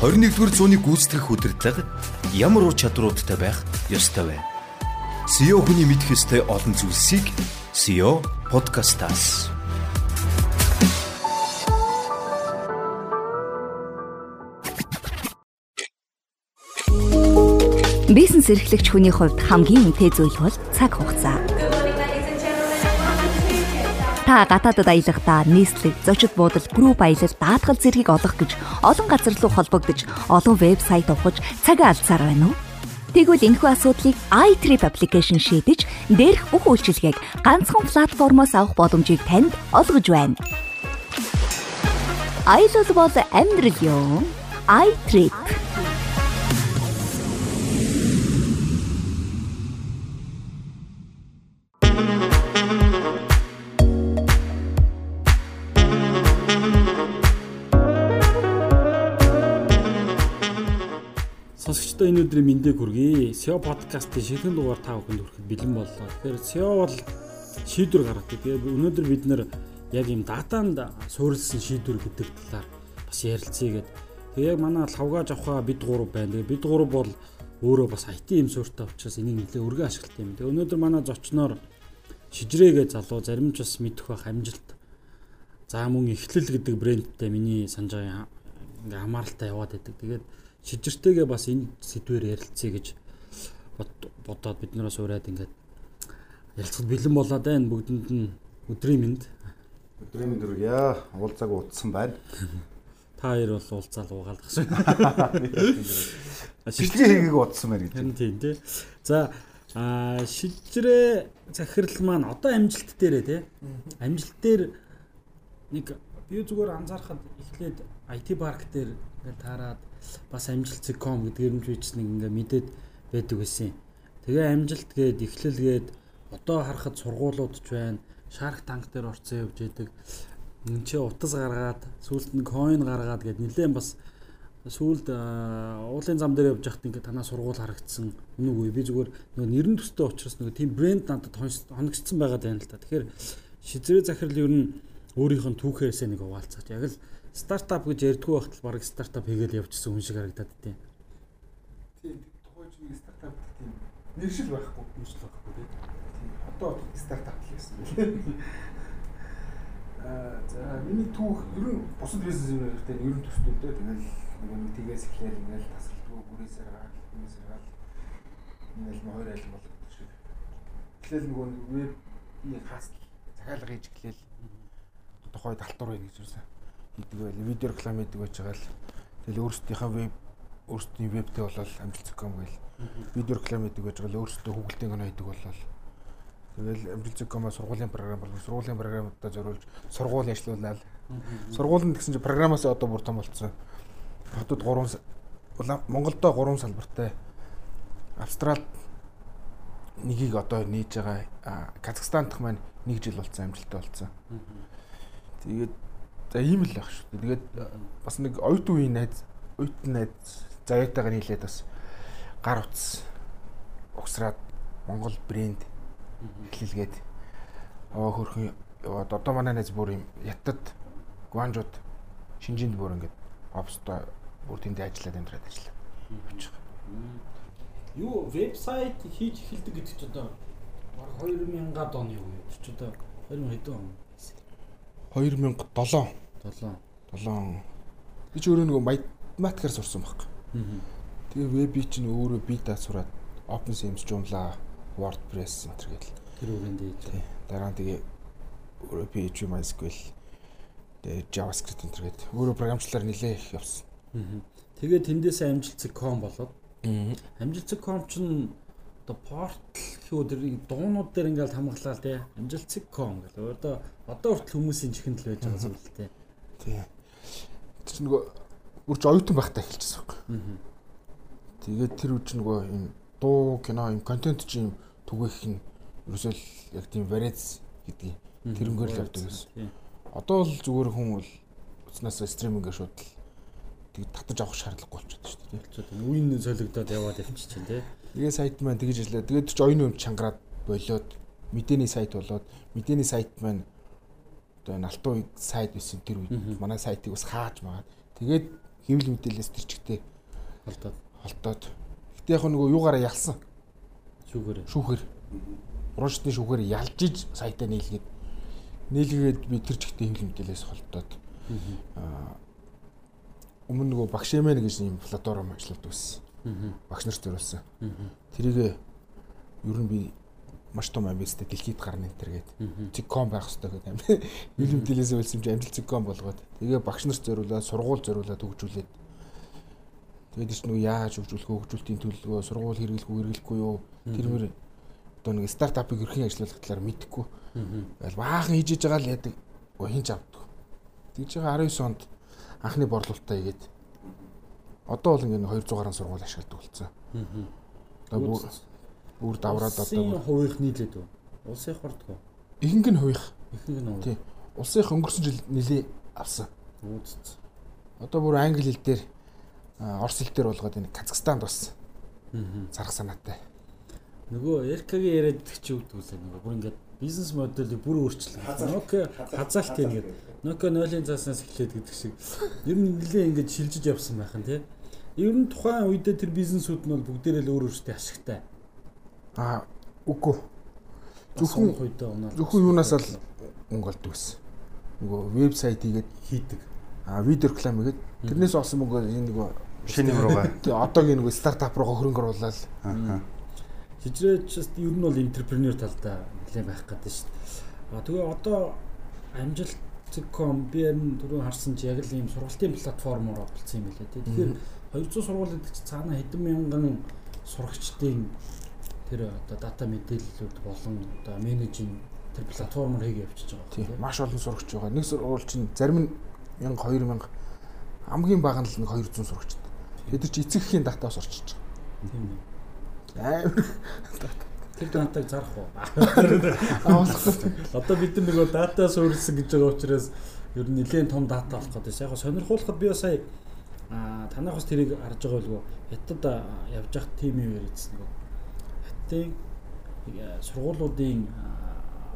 21-р зууны гүйцэтгэх удирдлага ямар ур чадруудтай байх ёстой вэ? SEO хүний мэдэх ёстой олон зүйлсийг SEO подкастаас Бизнес эрхлэгч хүний хувьд хамгийн үнэтэй зүйл бол цаг хугацаа. Та гадаадад аялахдаа нийслэг, зочид буудал, групп аялал, даатгал зэргийг олох гэж олон газар руу холбогдож, олон вебсайт ухаж цагаа алдсаар байна уу? Тэгвэл энэхүү асуудлыг iTrip application шийдэж, дээрх бүх үйлчилгээг ганцхан платформоос авах боломжийг танд олгож байна. Аялал бол амьдрал юм. iTrip энэ өдрийн мэндийг хүргэе. SEO подкастын шилхэн дугаар та бүхэнд хүрэхэд бэлэн боллоо. Тэгэхээр SEO бол шийдвэр гаргадаг. Тэгээд өнөөдөр бид нэр яг юм датанд суурилсан шийдвэр гэдэг талаар бас ярилцъя гэдэг. Тэгээд яг манай лавгаж авахаа бид гурав байна. Тэгээд бид гурав бол өөрөө бас IT юм сууртай учраас энийг нэлээ өргөн ашиглалтай юм. Тэгээд өнөөдөр манай зочноор шижрээгээ залуу зарим ч бас мэдэх байх амжилт. За мөн эхлэл гэдэг брэндтэй миний санаж байгаа ингээ хамааралтай яваад байдаг. Тэгээд шижиртэйгээ бас энэ сэдвээр ярилцъя гэж бодоод бид нараас ураад ингээд ярилцахад бэлэн болоод байна. Бүгдэнд нь өдрийн мэнд. Өдрийн мэнд үргье. Уулзааг утсан байна. Та хоёр бол уулзаал уугаалгах шиг. Шилжээ хийгээг утсан байна гэж. Харин тийм тий. За а шижрээ захирал маань одоо амжилт дээрээ тий. Амжилт дээр нэг би зүгээр анзаархад эхлээд IT парк дээр ингээд таарад бас амжилт.com гэдгээр нь нэг ингээ мэдээд байдаг гэсэн. Тэгээ амжилт гээд эхлэлгээд одоо харахад сургуулиуд ч байна. Shark Tank дээр орцсон явж байдаг. Энд чи утас гаргаад сүүлд нь coin гаргаад гээд нэлээд бас сүүлд уулын зам дээр явж байхад ингээ танаа сургууль харагдсан. Үнэг үе би зүгээр нөгөө нэрэн төстэй учраас нөгөө тийм брэнд надад хоногдсон байгаад байна л та. Тэгэхээр шизрээ захирал ер нь өөрийнх нь түүхээсээ нэг хуваалцаач. Яг л стартап гэж ярьдгүй байхад л баг стартап хийгээл явчихсан хүн шиг харагдаад тийм. Тийм тухайч нэг стартап тийм нэршил байхгүй нэршил байхгүй тийм. Одоо стартап л гэсэн юм. Аа за миний түүх ер нь бусад бизнес юм хэрэгтэй ер нь төстэй дээ. Тэгэл нэг тгээс эхлээл ингээл тасалдгүй бүрээсээр гараад бүрээсээр гараад ингээл хоёр айлын болгох шиг. Эхлээл нөгөө веб хаас захиалга хийж эхлээл тухай талтуур байна гэж юусан хийдэг байл видео реклам хийдэг байж байгаа л. Тэгэл өөрсдийнхээ веб өөрсдийн вебтэй болол амжилт.com гээл видео реклам хийдэг байж байгаа л өөрсдөө Google-ийн гоноо хийдэг болол. Тэгэл амжилт.com-аа сургуулийн програм болгож сургуулийн програмуудаа зориулж сургууль ажиллуулаад сургууль нь гэсэн чинь програмаас одоо бүр том болцсон хотод 3 Монголдо 3 салбартай Австралид нэгийг одоо нээж байгаа Казахстан дахь маань 1 жил болсон амжилттай болсон. Тэгээд За ийм л байх шүү. Тэгээд бас нэг оюут үеийн найз, оюутан найз заяатайгаар нийлээд бас гар утас угсраад Монгол брэнд эхлэлгээд аваа хөрхөн яваад одоо манай найз бүр юм ятад Гуанжууд Шинжинд бүр ингээд офстой бүр тэнд ажиллаад амьдраад ажиллаа. Очих. Юу вебсайт хийж эхэлдэг гэдэг чинь одоо баг 2000-ад оны үе. Чи одоо 2000 хэдэн он? 2007 7 7 би ч өөрөө нөгөө математикаар сурсан байхгүй. Тэгээ веби чинь өөрөө би даа сураад OpenSeams Joomla WordPress энэ гэл тэр үгэнд дээж. Дараа нь тэгээ өөрөө PHP MySQL тэгээ JavaScript энэ гэл өөрөө програмчлалаар нилээ их явсан. Тэгээ тэндээс амжилт.com болоод амжилт.com чинь одоо портал хүү тэр дуунууд дээр ингээл хамглаа тий амжилт.com гэл одоо одоо хүртэл хүмүүсийн чихэнд л байж байгаа зүйл тий Тий. Тэр чинь нөгөө үрж оюутан байхдаа эхэлчихсэн байхгүй. Тэгээд тэр үуч нөгөө юм дуу, кино, юм контент чинь түгээх нь ерөөсөө яг тийм вариац гэдэг тэрнгээр л явдаг гэсэн. Одоо л зүгээр хүн бол уцнаас стримингээр шууд л тэг татаж авах шаардлагагүй болчиход шүү дээ. Болчиход үн солигдоод яваад явчих чинь тий. Тэгээ сайт маань тэгж ирлээ. Тэгээд ч оюуны өмч чангараад болоод мэдээний сайт болоод мэдээний сайт маань одоо энэ алтан сайт байсан тэр үед манай сайтыг бас хааж магаад тэгээд хэвлэл мэдээлэлээс тэр чигтээ Холдоод. холдоод. Гэтэ яг нөгөө юугаараа ялсан. Шүүгээрээ. Шүүхээр. Урагшдын шүүхээр ялж иж саятай нийлгээд нийлгээд би тэр чигтээ хэвлэл мэдээлэлээс холдоод аа өмнө нөгөө багш эмэн гэж юм платформ ажилладаг байсан. Багш нарт зориулсан. Тэрийг ер нь би маш том амжилттай дэлхийд гарна энэ төр гээд цигком байх хэрэгтэй гэдэг юм. Хэвлэл мэдээлэлээс үлсэн юм чи амжилт цигком болгоод тэгээ багш нарт зориулаад сургууль зориулаад хөгжүүлээд Тэгээд ч нөгөө яаж хөгжүүлэх хөгжүүлтийн төлөвлөгөө, сургууль хэрэглэхгүй хэрэглэхгүй юу тэр мөр одоо нэг стартапыг өрхийн ажиллах талаар мэдэхгүй. Тэгэл баахан хийж иж байгаа л яадаг. Хинч авдаг. Тэгж байгаа 19 онд анхны борлуулалтаа игээд одоо бол ингээд 200 гаруй сургууль ашигладаг болсон. Одоо бүр бүр давраад одоо хувийнх нийлээд үү? Улсын хордгоо. ихэнх нь хувийнх. Ихэнх нь Тий. Улсынх өнгөрсөн жил нэлээ авсан. Үүдц. Одоо бүр англи хэл дээр орос хэл дээр болгоод энэ Казахстанд бас зарах санаатай. Нөгөө Эркагийн яриад чи үүд үлээ нөгөө бүр ингээд бизнес моделийг бүр өөрчлөлөө. Nokia хазаалт юм гээд Nokia 0-ын цааснаас эхлээд гэдэг шиг ер нь нэлээ ингээд шилжиж явсан байх нь тий. Ер нь тухайн үедээ тэр бизнесүүд нь бол бүгдээрээ л өөр өөртөө ашигтай. А үгүй. Зөвхөн үедээ унаа. зөвхөн юунаас л мөнгө олдог гэсэн. Нөгөө вебсайт хийгээд хийдэг. а видео реклам хийгээд тэрнээс олсон мөнгө энэ нөгөө Шинэ руугаа. одоогийн нөгөө стартап руугаа хөрөнгө оруулаад Аа. Жижигч ер нь бол энтерпренер талдаа нэлээд байх гэдэг шүү дээ. А тэгээ одоо амжилт.com би энэ түрүү харсан чи яг л ийм сургалтын платформоор болцсон юм билээ тий. Тэгэхээр 200 сургууль гэдэг чи цаана хэдэн мянган сурагчдын тэр одоо дата мэдээллүүд болон одоо менежинг тэр платформоор хийгээ явчихж байгаа. тий маш олон сурагч байгаа. Нэг сургууль чинь зарим нь 1000 2000 хамгийн бага нь л нэг 200 сурагчд. Тэд нар чи эцэгхийн датаас орчиж Тийм үү. байгаа. Тэр датаг зарах уу? Одоо бид нар нөгөө дата суурилсан гэж байгаа учраас ер нь нэлээд том дата болох гэдэг. Яг сонирхуулахад би сая а танах бас тэрийг харж байгаа уу? Хятад явж явах тим юм яриадсан нөгөө. Хятадын сургуулиудын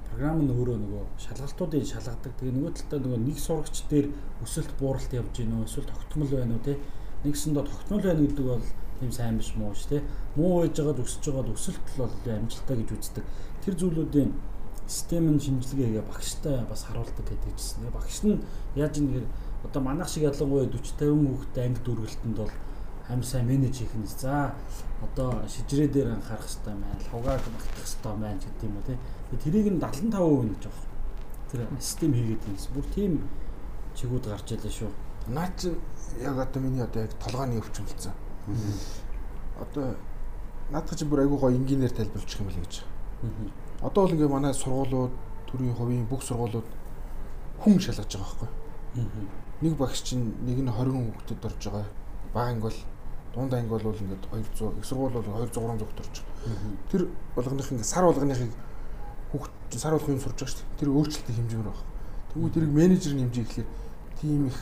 програм нь өөрөө нөгөө шалгалтуудыг шалгадаг. Тэгээ нөгөө талдаа нөгөө нэг сурагч дээр өсөлт бууралт явж гинөө эсвэл тогтмол байна уу те. Нэгсэндээ тогтмол байна гэдэг бол тийм сайн биш муу ш те. Муу байж байгаад өсөж байгаад өсөлт л бол амжилттай гэж үздэг. Тэр зүйлүүдийн систем нь шинжилгээгээ багштай бас харуулдаг гэдэг чинь. Багш нь яаж нэгээр одоо манайх шиг ялангуяа 40 50 хүүхэдтэй анги дүргэлтэнд бол амар сайн менеж хийх нь. За одоо шижрээ дээр анхаарах хэрэгтэй байна. Лугааг багтах хэрэгтэй байна гэдэг юм уу. Тэгээ Тэрийг нь 75% гэж байгаа. Тэр систем хийгээд юмс. Бүр тийм чигүүд гарч ялаа шүү. Наа чи яг одоо миний одоо яг толгойн өвчин болсон. Одоо наадах чи бүр айгүй гоё инженеэр тайлбарлчих юм л гэж. Одоо бол ингээ манай сургуулиуд төрийн хувийн бүх сургуулиуд хүн шалгаж байгаа байхгүй. Нэг багш чинь нэг нь 20 хүүхдэд орж байгаа. Бага анги бол дунд анги бол ингээд 200 их сургууль бол 200 300 хүүхд орж байгаа. Тэр болгоных ингээ сар болгоныхыг хүүхд чинь сар болгох юм сурж байгаа шүү дээ. Тэр өөрчлөлтийн хэмжээгээр байна. Тэгвэл тэрийг менежерийн хэмжээ гэхэлэр тийм их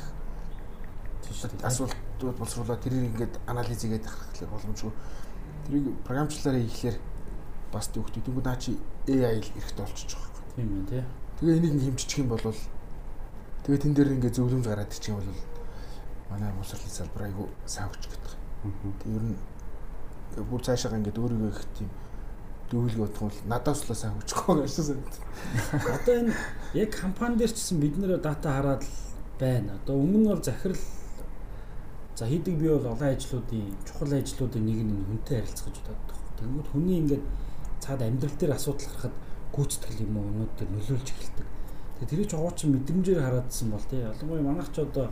асуултууд боловсруулаад тэрийг ингээд анализ хийгээд харахлаар боломжгүй. Тэрийг програмчлалаараа хийхлээр бас төвхтэй. Тэгвэл наа чи AI л болчихж байгаа юм. Тийм ээ тий. Тэгээ энийг хэмжиж юм бол тэгээ тэн дээр ингээ зөвлөмж гараад ирчих юм бол манай босрлын салбар айгу хүч гэдэг. Тэг ер нь бүр цаашаа ингээ өөрийгөө их тийм дүүлгээ бол надаас л сайн хүчгүй гэж санагд. Одоо энэ яг компани дээр ч гэсэн бид нэр дата хараад л байна. Одоо өмнө нь бол захирал за хийдэг би бол олон ажлуудын чухал ажлуудын нэг нь хүнтэй харилцах гэж боддог. Тэгмээд хүний ингээд цаад амьдрал дээр асуудал гарахад гүйцэтгэл юм уу юмуд дээр нөлөөлж эхэлдэг. Тэгээ тэрийг ч овооч мэдрэмжээр хараадсан бол тий. Ялангуяа манайх ч одоо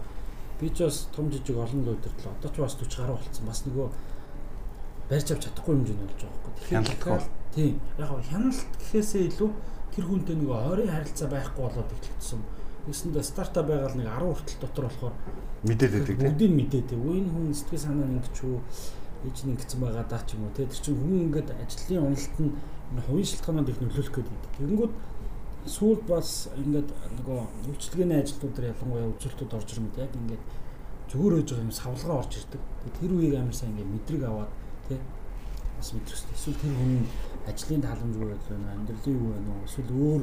би ч бас том жижиг олон л удирдал одоо ч бас 40 гаруй болцсон. Бас нөгөө барьж авч чадахгүй хэмжээнд болж байгаа байхгүй. Хяналтгүй. Тийм. Яг хяналт гэхээсээ илүү тэр хүнтэй нөгөө ойрын харилцаа байхгүй болоод эхлэгдсэн. Тэгсэндээ стартап байгаад нэг 10 хүртэл дотор болохоор Мэдээд байдаг тийм. бүгдийг мэдээ. Үе энэ хүн сэтгэл санаа нь ингэч үү ээж нь ингэсэн байгаа даа ч юм уу тэр чинь хүн ингээд ажлын уналт нь хувийн шалтгаанууд их нөлөөлөх гэдэг. Тэгэнгүүт сүүлд бас ингээд нөгөө үйлчлэгээний ажлууд дээр ялангуяа үзүүлэлтүүд орж ирмэд яг ингээд зүгээр өж байгаа юм савлгаа орж ирдэг. Тэр үеийг амар сайн ингээд мэдрэг аваад те бас мэдрэх хэрэгтэй. Эсвэл тэр хүн ажлын таламжгүй байна, амьдралын юу байна уу? Эсвэл өөр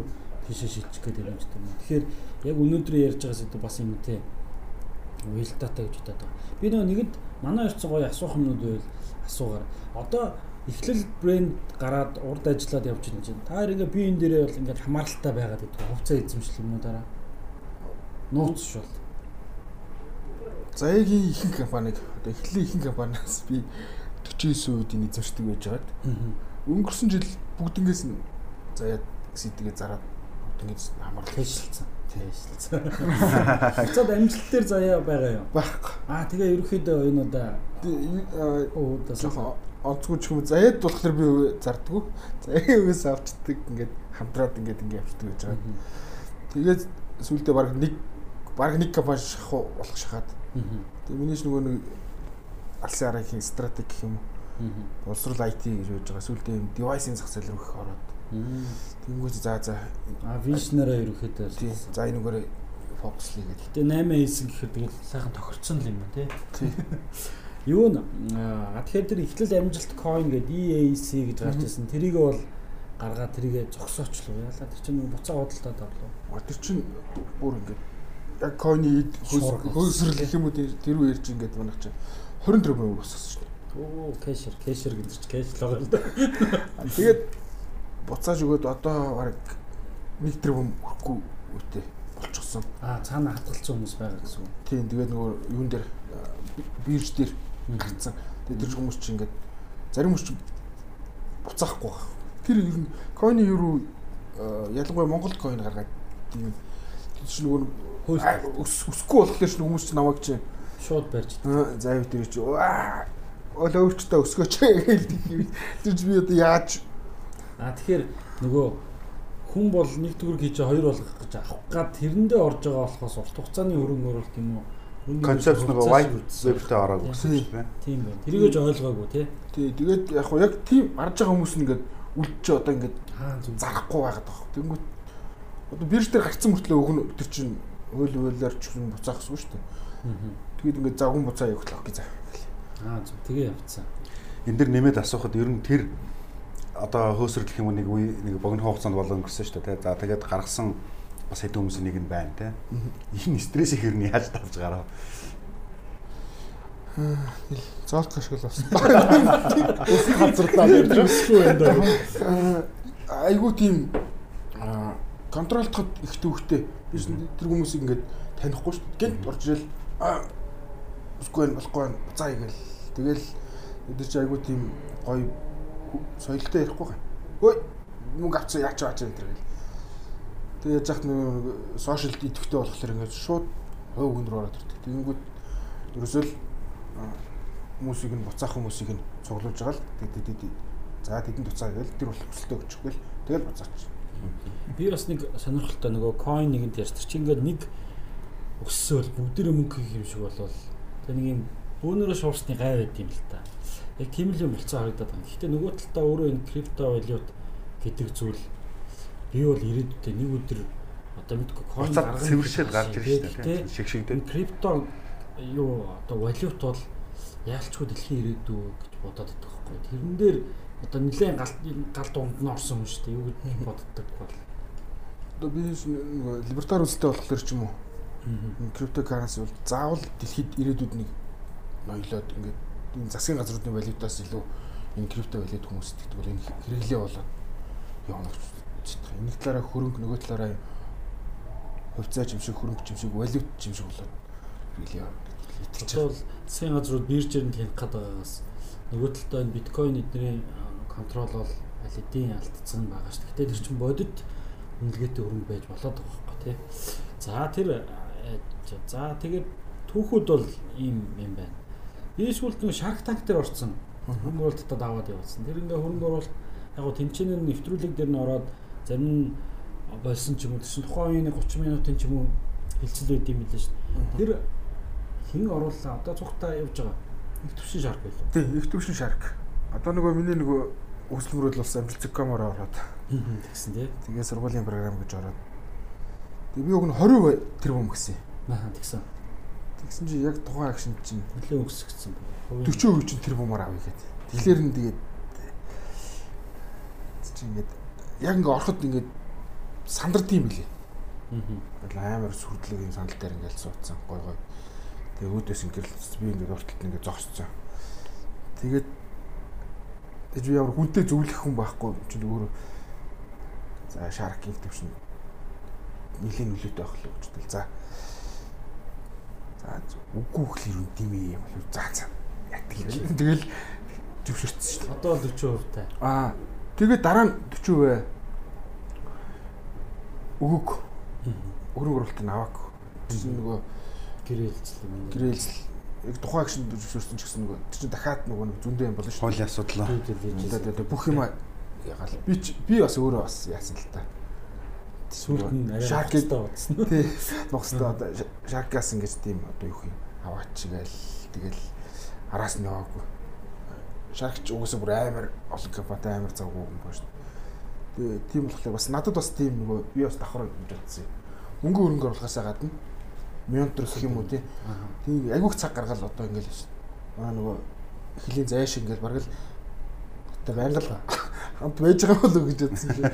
тийшээ шилжих гэдэг юм ч юм. Тэгэхээр яг өнөөдөр ярьж байгаа зүйл бас юм те Уялдаатай гэж бодоод байгаа. Би нөгөө нэгэд манай ирсэн гоё асуух юмнууд байвал асуугаар. Одоо эхлэл брэнд гараад урд ажиллаад явж байгаа чинь та хоёр ингээ би энэ дээрээ бол ингээ хамааралтай байгаад гэдэг. Хувцас эзэмшил юмнуудаараа нууц ш бол. Заяагийн ихэнх компаниг одоо эхлэлийн ихэнх компаниас би 49% эзэмшдэг байж байгаад өнгөрсөн жил бүгднгээс нь заяа сэдгээ зараад бүгднгээс хамаарлаа. Тэшилцсэн. Тэшилцсэн. Хацаад амжилт дээр заяа байгаа юу? Байхгүй. Аа тэгээ ерөөхдөө энэ удаа оо жоохон онцгүй ч юм уу заяад болохоор би зардггүй. Заяа үгээс авчдаг ингээд хамтраад ингээд ингээд явчихдаг гэж байгаа. Тэгээд сүүлдээ баг нэг баг нэг компани шахах болох шахаад. Тэгээд миний ч нөгөө нэг алсын аргахийн стратеги гэх юм уу. Боловсрол IT гэж байж байгаа. Сүүлдээ юм девайсын зах зээл рүү их ороод. Тэнгүүт за за а вишнераа ерөөхдөө за энэгээр фокуслие гэдэг. Гэтэ 8 хийсэн гэхэд тэгэл сайхан тохирцсон л юм байна тий. Юу н а тэгэхээр тэр эхлэл амжилт coin гэдэг EAC гэж гарч ирсэн. Тэрийг бол гаргаад тэрийгэ зогсоочлоо. Яалаа тэр чинь буцаа худалдаад авлаа. Тэр чинь бүр ингээд яг coin-ийг хөөсрөл гэх юм уу тэр үе ярьж ингээд манайх чинь 20 тэрбум өссөн шүү дээ. Оо кэшер кэшер гэдэг чинь кэш л байгаа л да. Тэгээд буцааж өгөөд одоо баг 1 тэрбум хүрэхгүй үүтэй болчихсон. Аа цаана хатгалцсан хүмүүс байгаа гэсэн үг. Тийм тэгээд нөгөө юун дээр бирж дээр гарцсан. Тэгээд тэр хүмүүс чинь ингээд зарим хүмүүс чинь буцаахгүй байна. Тэр ер нь койны юу ялангуяа Монгол койн гаргаад тийм чинь нөгөө өсөхгүй болохоор чинь хүмүүс чинь намайг чинь шууд барьж. За юу тэр чинь аа өлөвчтэй өсгөөч гэлдэг. Тэр чи би одоо яаж А тэгэхээр нөгөө хүн бол нэг төгрөг хийж хоёр болгох гэж авах гад тэрэндээ орж байгаа болохоос урт хугацааны хөрөнгө оруулалт юм уу? Концепт нөгөө white web-тэй ороод гэсэн юм байна. Тийм байна. Тэрийгэж ойлгоогүй тий. Тий, тэгээд яг яг тийм арж байгаа хүмүүс нь ингээд үлдчихээ одоо ингээд зарахгүй байгаад байгаа. Тэнгүүт одоо бирж дээр гарцсан мөртлөө өгнө тэр чинь хууль хуулиар ч юм буцаахсгүй шүү дээ. Тэгээд ингээд завган буцаа явуулах гэж. Аа зөв тэгээ явцсан. Энд дэр нэмээд асуухад ер нь тэр одоо хөөсрөл гэх юм нэг үе нэг богино хугацаанд болон өнгөрсөн шүү дээ. За тэгээд гаргасан бас хэдэн хүмүүсийн нэг нь байна те. Энэ стрессийг ер нь яаж давж гарав? Зоолт ашигла болсон. Өсөн газарлаа байж өсөхгүй байна даа. Айгуу тийм контролтоход их төвхтэй. Би тэр хүмүүсийг ингээд танихгүй шүү дээ. Гэнт орж ирэл өсгүй байх болохгүй байна. Буцаа игээл. Тэгэл өдөр чи айгуу тийм гоё соёлтой ярихгүй гань. Ой мөнгө авцсан яач баач энэ гэл. Тэгээ яж хат нэг сошиал идэвхтэй болохоор ингээд шууд хүн рүү ороод ирдэг. Тэгэнгүүт ерөөсөө л хүмүүсийг нь буцаах хүмүүсийг нь цуглуулж байгаа л тэгээд за тэдэнд туцаа гээл тэр болох хүсэлтэй өгчих гээл тэгэл буцаач. Би бас нэг сонирхолтой нөгөө coin нэгэнд ярьж чи ингээд нэг өссөөл бүгдээрээ мөнгө хийх юм шиг болвол тэг нэг юм бөөнөрөө шуурсны гай байд юм л та. Яг тийм л юм болцоо харагдаад байна. Гэхдээ нөгөө талдаа өөрөө энэ крипто валют гэдэг зүйл би бол ирээдүйдээ нэг өдөр одоо мэдгүй coin гаргах сэвэршээд гарч ирж шүү дээ. Шиг шиг дээ. Крипто юу одоо валют бол яалчгүй дэлхийн ирээдүй гэж бодоод байдаг байхгүй. Тэрэн дээр одоо нэлээд гал гал дунд нь орсон юм шүү дээ. Юу гэж боддог бол. Одоо би либертар үлстэй болохоор ч юм уу. Криптокаренси бол заавал дэлхийд ирээдүйд нэг ноёлоод ингээд энэ засгийн газруудын валютаас илүү энэ крипто валют хүмүүс итгэдэг бол энэ хэрэглээ болоод явна гэж бодчих. Нэг талаараа хөрөнгө нөгөө талаараа хувьцаа чимшиг хөрөнгө чимшиг валют чимшиг болоод хэрэглээ итгэж байгаа. Бол засгийн газрууд биржээр нь таних гээд байгаагаас нөгөө талдаа энэ биткойн эдний контрол бол аль эдийн алдсан байгаа шүү. Гэтэ тэр чинь бодит үнэлгээтэй хөрөнгө байж болоод байгаа байхгүй тий. За тэр за тэгээд түүхүүд бол ийм юм байна. Ийшүүлт нэг Shark Tank дээр орсон. Хөрөнгө оруулалтад аваад явуулсан. Тэр ингээ хөрөнгө оруулалт яг гоо тэмцээний нэвтрүүлэг дээр нь ороод зарим нь болсон ч юм уу тийм тухайн үеийн 30 минутын ч юм уу хилцэл байд юм билээ шүү. Тэр хэн орууллаа одоо цухтаа явж байгаа. Их төвшин Shark байлаа. Тийм, их төвшин Shark. Одоо нөгөө миний нөгөө өсөл мөрөөлсөн амжилтцгкомоор ороод тэгсэн тий. Тэгээ сургуулийн програм гэж ороод. Тэгээ би уг нь 20 тэрбум гэсэн. Аа тэгсэн. Тэгсэн чи яг тухайн акшн чинь нэлээд өсгсөн. 40% чинь тэрбумаар авъя гэдэг. Тэгэхээр нь тэгээд чи ингээд яг ингээ ороход ингээд сандард юм билээ. Аа. Амар сүрдлэг юм сандал дээр ингээд суудсан гой гой. Тэгээ өөдөөс ингээд би ингээд урталт ингээд зогсцсон. Тэгээд тэгж би ямар хүнтэй зөвлөх хүн байхгүй чинь өөрөө за шаркинг төвшин нилийн нөлөөтэй байх л гэж бодвол за үгүй хэл юм тийм юм бол за за ятгий тэгэл зөвшөөрсөн шүү дээ. Одоо л 40% таа. Аа тэгээд дараа нь 40% өгөг өрөнгө оруулалтыг аваагүй. Тэр нөгөө Гэрээлцэл юм. гэрээлзэл яг тухайн агшин зөвшөөрсөн ч гэсэн нөгөө чинь дахиад нөгөө нэг зөндөө юм болно шүү. Хуулийн асуудал. бүх юм ягаал би би бас өөрөө бас яасан л та. Сүүлд нь арай хаттай бодсон. Тий. Нухстай одоо шаркас ингэж тийм одоо юу юм аваачгаал тэгэл араас нь яваагүй. Шаркч угсаа бүр амар олон компанитай амар завгүй юм байна шүү. Тэгээ тийм болохоор бас надад бас тийм нөгөө би бас давхар гэж бодсон юм. Мөнгө өрөнгө оруулахаас гадна мянтер гэх юм уу тий. Тийм айгүйх цаг гаргал одоо ингээл шүү. Аа нөгөө хөлийн зайш ингээл бараг л одоо байнга л хамт байж байгаа болов гэж бодсон шүү.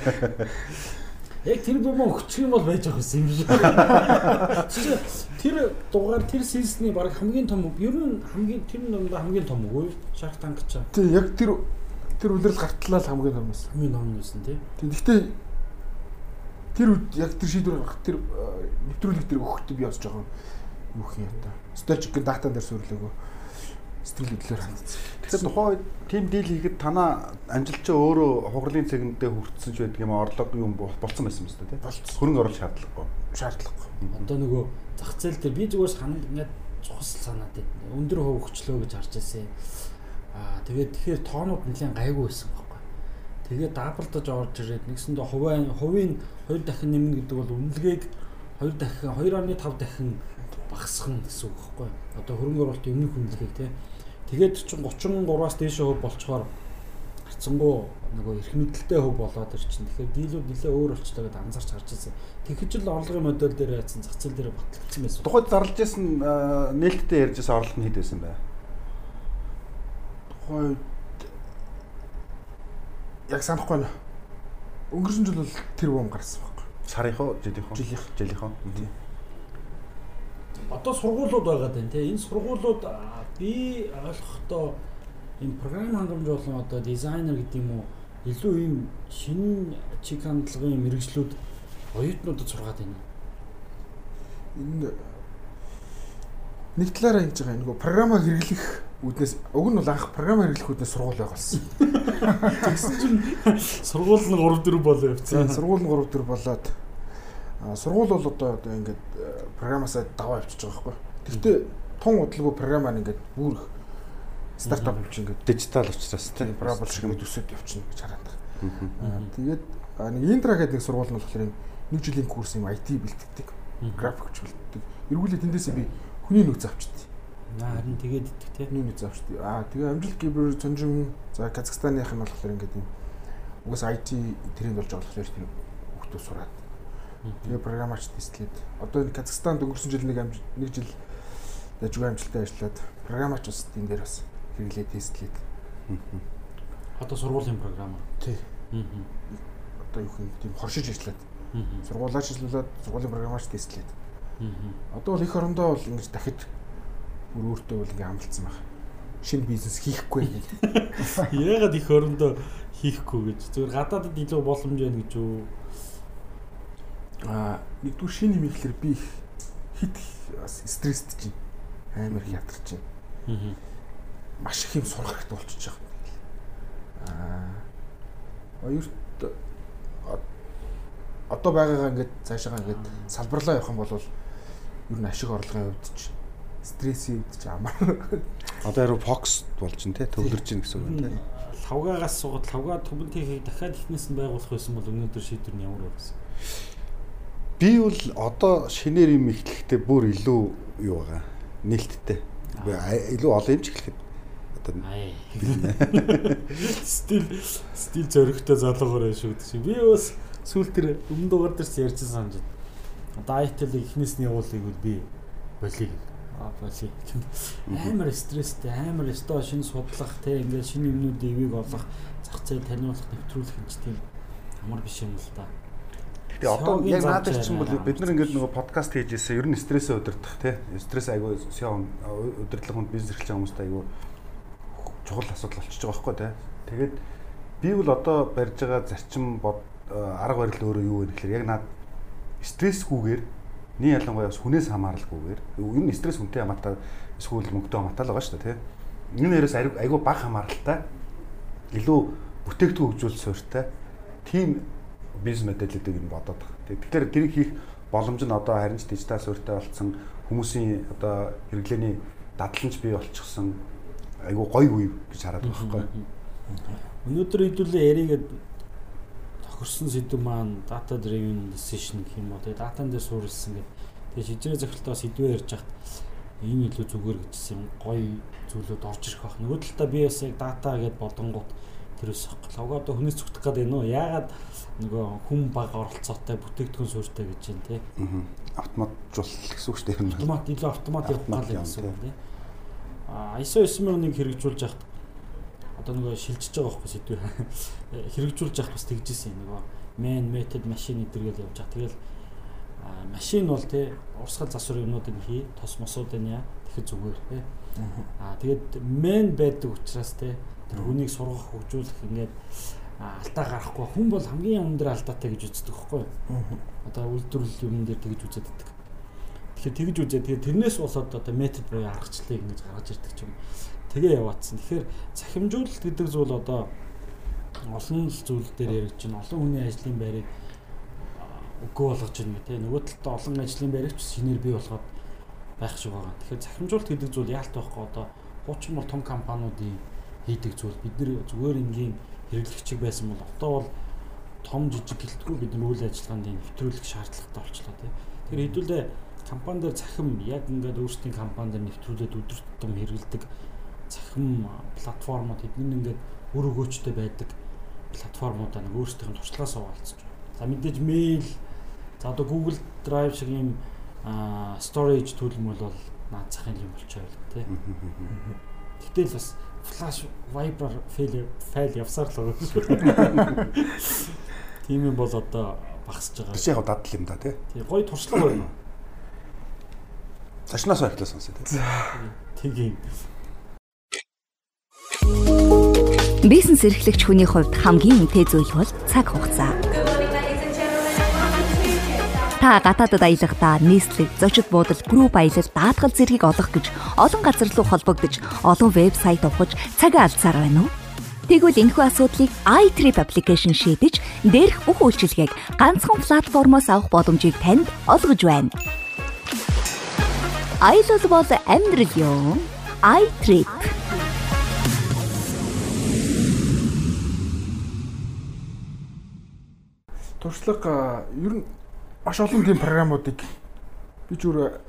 Яг тэр бомоо өгчих юм бол байж байгаа юм шиг. Тэр дугаар тэр сизний баг хамгийн том ер нь хамгийн тэр номдоо хамгийн том үгүй Tank ч Тий яг тэр тэр үлрэл гартлаа л хамгийн том байсан. хамгийн том юмсэн тий. Тэгэхдээ тэр үед яг тэр шийдвэр гаргах тэр э, нэвтрүүлэг тэр өгөхдөө би бас жоохон юу хий ята. Статик датан дээр сурлаагүй. Сэтгэл хөдлөлөөр хандсан. Тэгэхээр тухайн үед тим дийл хийхэд танаа амжилт чи өөрөө хугарлын цэгэндээ хүртсэн ч байдаг юм орлого юм бол- болцсон байсан юм шүү дээ. Болцсон. Хөрөнгө оруулах шаардлагагүй. Шаардлагагүй. Одоо нөгөө зах зээл дээр би зүгээр санаад ингээд цухас санаад байна. Өндөр хөв өгчлөө гэж харж ирсэн. Аа тэгээд тэгэхээр тоонууд нэлээд гайгүй байсан байхгүй. Тэгээд даблдаж орж ирээд нэгсэндээ хувийн хувийн 2 дахин нэмнэ гэдэг бол үнэлгээг 2 дахин 2.5 дахин багасгах гэсэн үг байхгүй. Одоо хөрөнгө оруулалтын өмнөх үнэлгээг тий. Тэгээд чинь 33-аас дээш хөв болцохоор харцсангуу нөгөө эрх мэдэлтэй хөв болоод ирчин. Тэгэхээр дийлүүд нэлээ өөр болчлоо гэдээ анзаарч харж байсан. Тэгэхэж л орлогын модель дээр яатсан зах зээл дээр батлагдсан байсан. Тухайд зарлж исэн нээлттэй ярьж исэн орлого нь хэд байсан бэ? Тухайн үед яг санахгүй байна. Өнгөрсөн жил бол тэр бом гарсан байхгүй. Сарын хоо, жилийн хоо? Жилийнх. Жилийн хоо. Одоо сургуулиуд байгаад байна тийм. Энэ сургуулиуд би ойлгохдоо энэ програм хангамж болон одоо дизайнер гэдэг юм уу илүү ийм шинэ чиг хандлагын мэрэгжлүүд оюутнуудад сургаад байна. Энэ нэг талаараа ингэж байгаа нөгөө програмаа хэрэглэх үүднээс уг нь бол анх програмаа хэрэглэх үүднээс сургууль байх болсон. Тэгсэн чинь сургууль нь 3 4 болоо явцсан. Сургууль нь 3 4 болоод сургууль бол одоо одоо ингээд э, програмаасаа даваа явчихж байгаа байхгүй. Гэхдээ тун удалгүй програмаа ингээд бүр их стартап чинь ингээд Дижитал учраас тийм. парабол шиг юм төсөөд явчихна гэж хараад байгаа. Аа, Тэгээд нэг интра гэдэг нэг сургууль нь болохоор юм нэг жилийн курс юм IT бэлтгэдэг, графикч бэлтгэдэг. Эргүүлээ тэндээсээ би хүний нөөц авчихдээ. Харин тэгээд идэх тийм. Хүний нөөц авчихдээ. Аа тэгээ амжилт гибер цонжин за Казахстанных нь болохоор ингээд юм угаас IT тренд болж байгаа болохоор тэр хүмүүс сураад. Тэгээ программач тестлээд одоо энэ Казахстанд өнгөрсөн жил нэг амжилт нэг жил дажгүй амжилттай ажиллаад программач бас энэ дээр бас хэрэглээ тестлээд. Одоо сургуулийн програм. Тий. Аа. Одоо юу юм тийм хоршиж ажиллаад Аа. сургуулаач ажиллаад сургуулийн программач тестлээд. Аа. Одоо бол эх орондоо бол ингэж дахид бүр өөртөө бол ингэ амлцсан байна. Шинэ бизнес хийхгүй гэдэг. Яагаад их орондоо хийхгүй гэж зүгээр гадаадд илүү боломж байна гэж үү? Аа нэгдүгээр шинэ юм ихлээр би их хит бас стрессд чинь амар их ятарч чинь Аа. маш их юм сурах хэрэгтэй болчихж байгаа. Аа хоёрт одоо байгаагаа ингээд цаашаа ингээд салбарлаа явах юм бол ер нь ашиг орлогын хувьд ч стрессийн хувьд ч амар Одоо яруу фокус болж ин тэ төвлөрж ин гэсэн үг юм тэ. лавгаагаас суугаад лавгаа түбэнтэйхийг дахиад ихнээс нь байгуулах байсан бол өнөөдөр шийдвэр нь ямар байсан? Би бол одоо шинээр юм ихлэхдээ бүр илүү юу байгаа. Нээлттэй. Би а- илүү олон юм ч эхлэхэд одоо. Стил стил зөрөгтэй залуугаар байх шүү дээ. Би бас сүүл тэр өмнө дугаар дээр ч ярьсан санаж байна. Одоо айтэлийг эхнээс нь явуулъя гэвэл би болиг. Аа болиг. Амар стресстэй, амар өстой шинэ судлах те ингээд шинэ юмнуудын ивийг олох, зах зээл таниулах, нэвтрүүлэх юм ч тийм амар биш юм л да. Тэгээ одоо яг наад зам чинь бол бид нар ингээд нөгөө подкаст хийжсэн ер нь стрессээ удирдах тий. Стресс айгүй сё удирдлагын бизнес эрхлэж байгаа хүмүүст айгүй чухал асуудал болчихж байгаа байхгүй тий. Тэгээд би бол одоо барьж байгаа зарчим бод арга барил өөрөө юу вэ гэхээр яг наад стрессгүйгээрний ялангуяа бас хүнээс хамааралгүйгээр ер нь стресс хүнтэй хамаатай эсвэл мөнгөтэй хамаатай л байгаа шүү дээ тий. Энэ нэрээс айгүй бага хамааралтай илүү бүтээгдэхүүн хөгжүүл суурьтай тийм бизнес мэдээллүүдийг нь бодоод байгаа. Тэгэхээр тэрийг хийх боломж нь одоо харин ч дижитал суурьтай болцсон хүмүүсийн одоо хэрэглээний дадламж бий болчихсон айгүй гоё үе гэж хараад байгаа байхгүй. Өнөөдөр хэдүүлээ яригээд тохирсон сэдв маань data driven decision гэх юм уу. Тэгээ датан дээр суурилсан гэдэг. Тэгээ шижрээ зохилтоос сэдвээ ярьж хахад ийм илүү зүгээр гэжсэн гоё зүйлүүд орж ирэх байх. Нөгөө талдаа би бас яг data гэдээ бодонгууд тэрээс лого одоо хүнээс зүгтэх байна уу? Яагаад нөгөө хүн бага оролцоотой бүтээгдэхүүн суурьтай гэж байна те. Автоматжуулах гэсэн үг шүү дээ. Автомат илүү автомат юм, гэсэн тий. үг те. А ISO 9001 хэрэгжүүлж яхад одоо нөгөө шилжиж байгаа байхгүй сэдвээ хэрэгжүүлж яхад бас тэгжсэн нөгөө man method machine эдэргээл явж байгаа. Тэгэл машин бол тий урсгал засвар юмнуудыг хий тос мосуудын яа тэгэхэд зүгээр тий. Аа тэгээд man байдаг учраас тий тэр хүнийг сургах хөгжүүлэх ингээд алдаа гарахгүй хүн бол хамгийн өндөр алдаатай гэж үздэг байхгүй юу? Одоо үйлдвэрлэл юм дээр тэгж үзээд байдаг. Тэгэхээр тэгж үзээ. Тэгээ тэрнээс болоод одоо метод буюу аргачлалыг ингэж гаргаж ирдэг юм. Тэгээ яваадсан. Тэгэхээр цахимжуулалт гэдэг зүйл одоо олон л зүйл дээр яригдж байна. Олон хүний ажлын байрыг үгүй болгож байна гэх тийм. Нөгөө талд олон ажлын байрыг ч шинээр бий болгоод байх шиг байгаа. Тэгэхээр цахимжуулалт гэдэг зүйл яалт байхгүй одоо хуучин бол том компаниудын хийдэг зүйл. Бид нэр зүгээр энгийн хэрэглэгчиг байсан бол одоо бол том жижиг гэлтгүй бид нар үйл ажиллагаанд нэвтрүүлэх шаардлагатай болчлоо тийм. Тэгэхээр хэдүүлээ компани дээр захим яг ингээд өөрсдийн компани дээр нэвтрүүлээд өдөр тутам хэрэгэлдэг захим платформуд эдгээр ингээд өр өгөөчтэй байдаг платформудаа нэг өөрсдийн туршлагаас хуваалцаж байна. За мэдээж мэйл за одоо Google Drive шиг юм storage төлөм бол наад захын юм болчихоо байл тий. Гэтэл бас flash viber fail файл явсаар л байгаа. Тийм юм бол одоо багасж байгаа. Чинь яг дадал юм да тий. Тий гоё туршлага байна. Зочноос байхлаа сонсоо тий. Тийм. Бизнес эрхлэгч хүний хувьд хамгийн үнэтэй зүйл бол цаг хугацаа. Та гадаадад аялахдаа нийслэг, зочид буудал, групп аялал, даатгал зэргийг олох гэж олон газар руу холбогдож, олон вебсайт ухаж цагаа алдсаар байна уу? Тэгвэл энэхүү асуудлыг iTrip application шийдэж, дээрх бүх үйлчилгээг ганцхан платформоос авах боломжийг танд олгож байна. Аялал бол амьдрал юм. iTrip туршлага ер нь маш олон тийм програмуудыг би ч өөр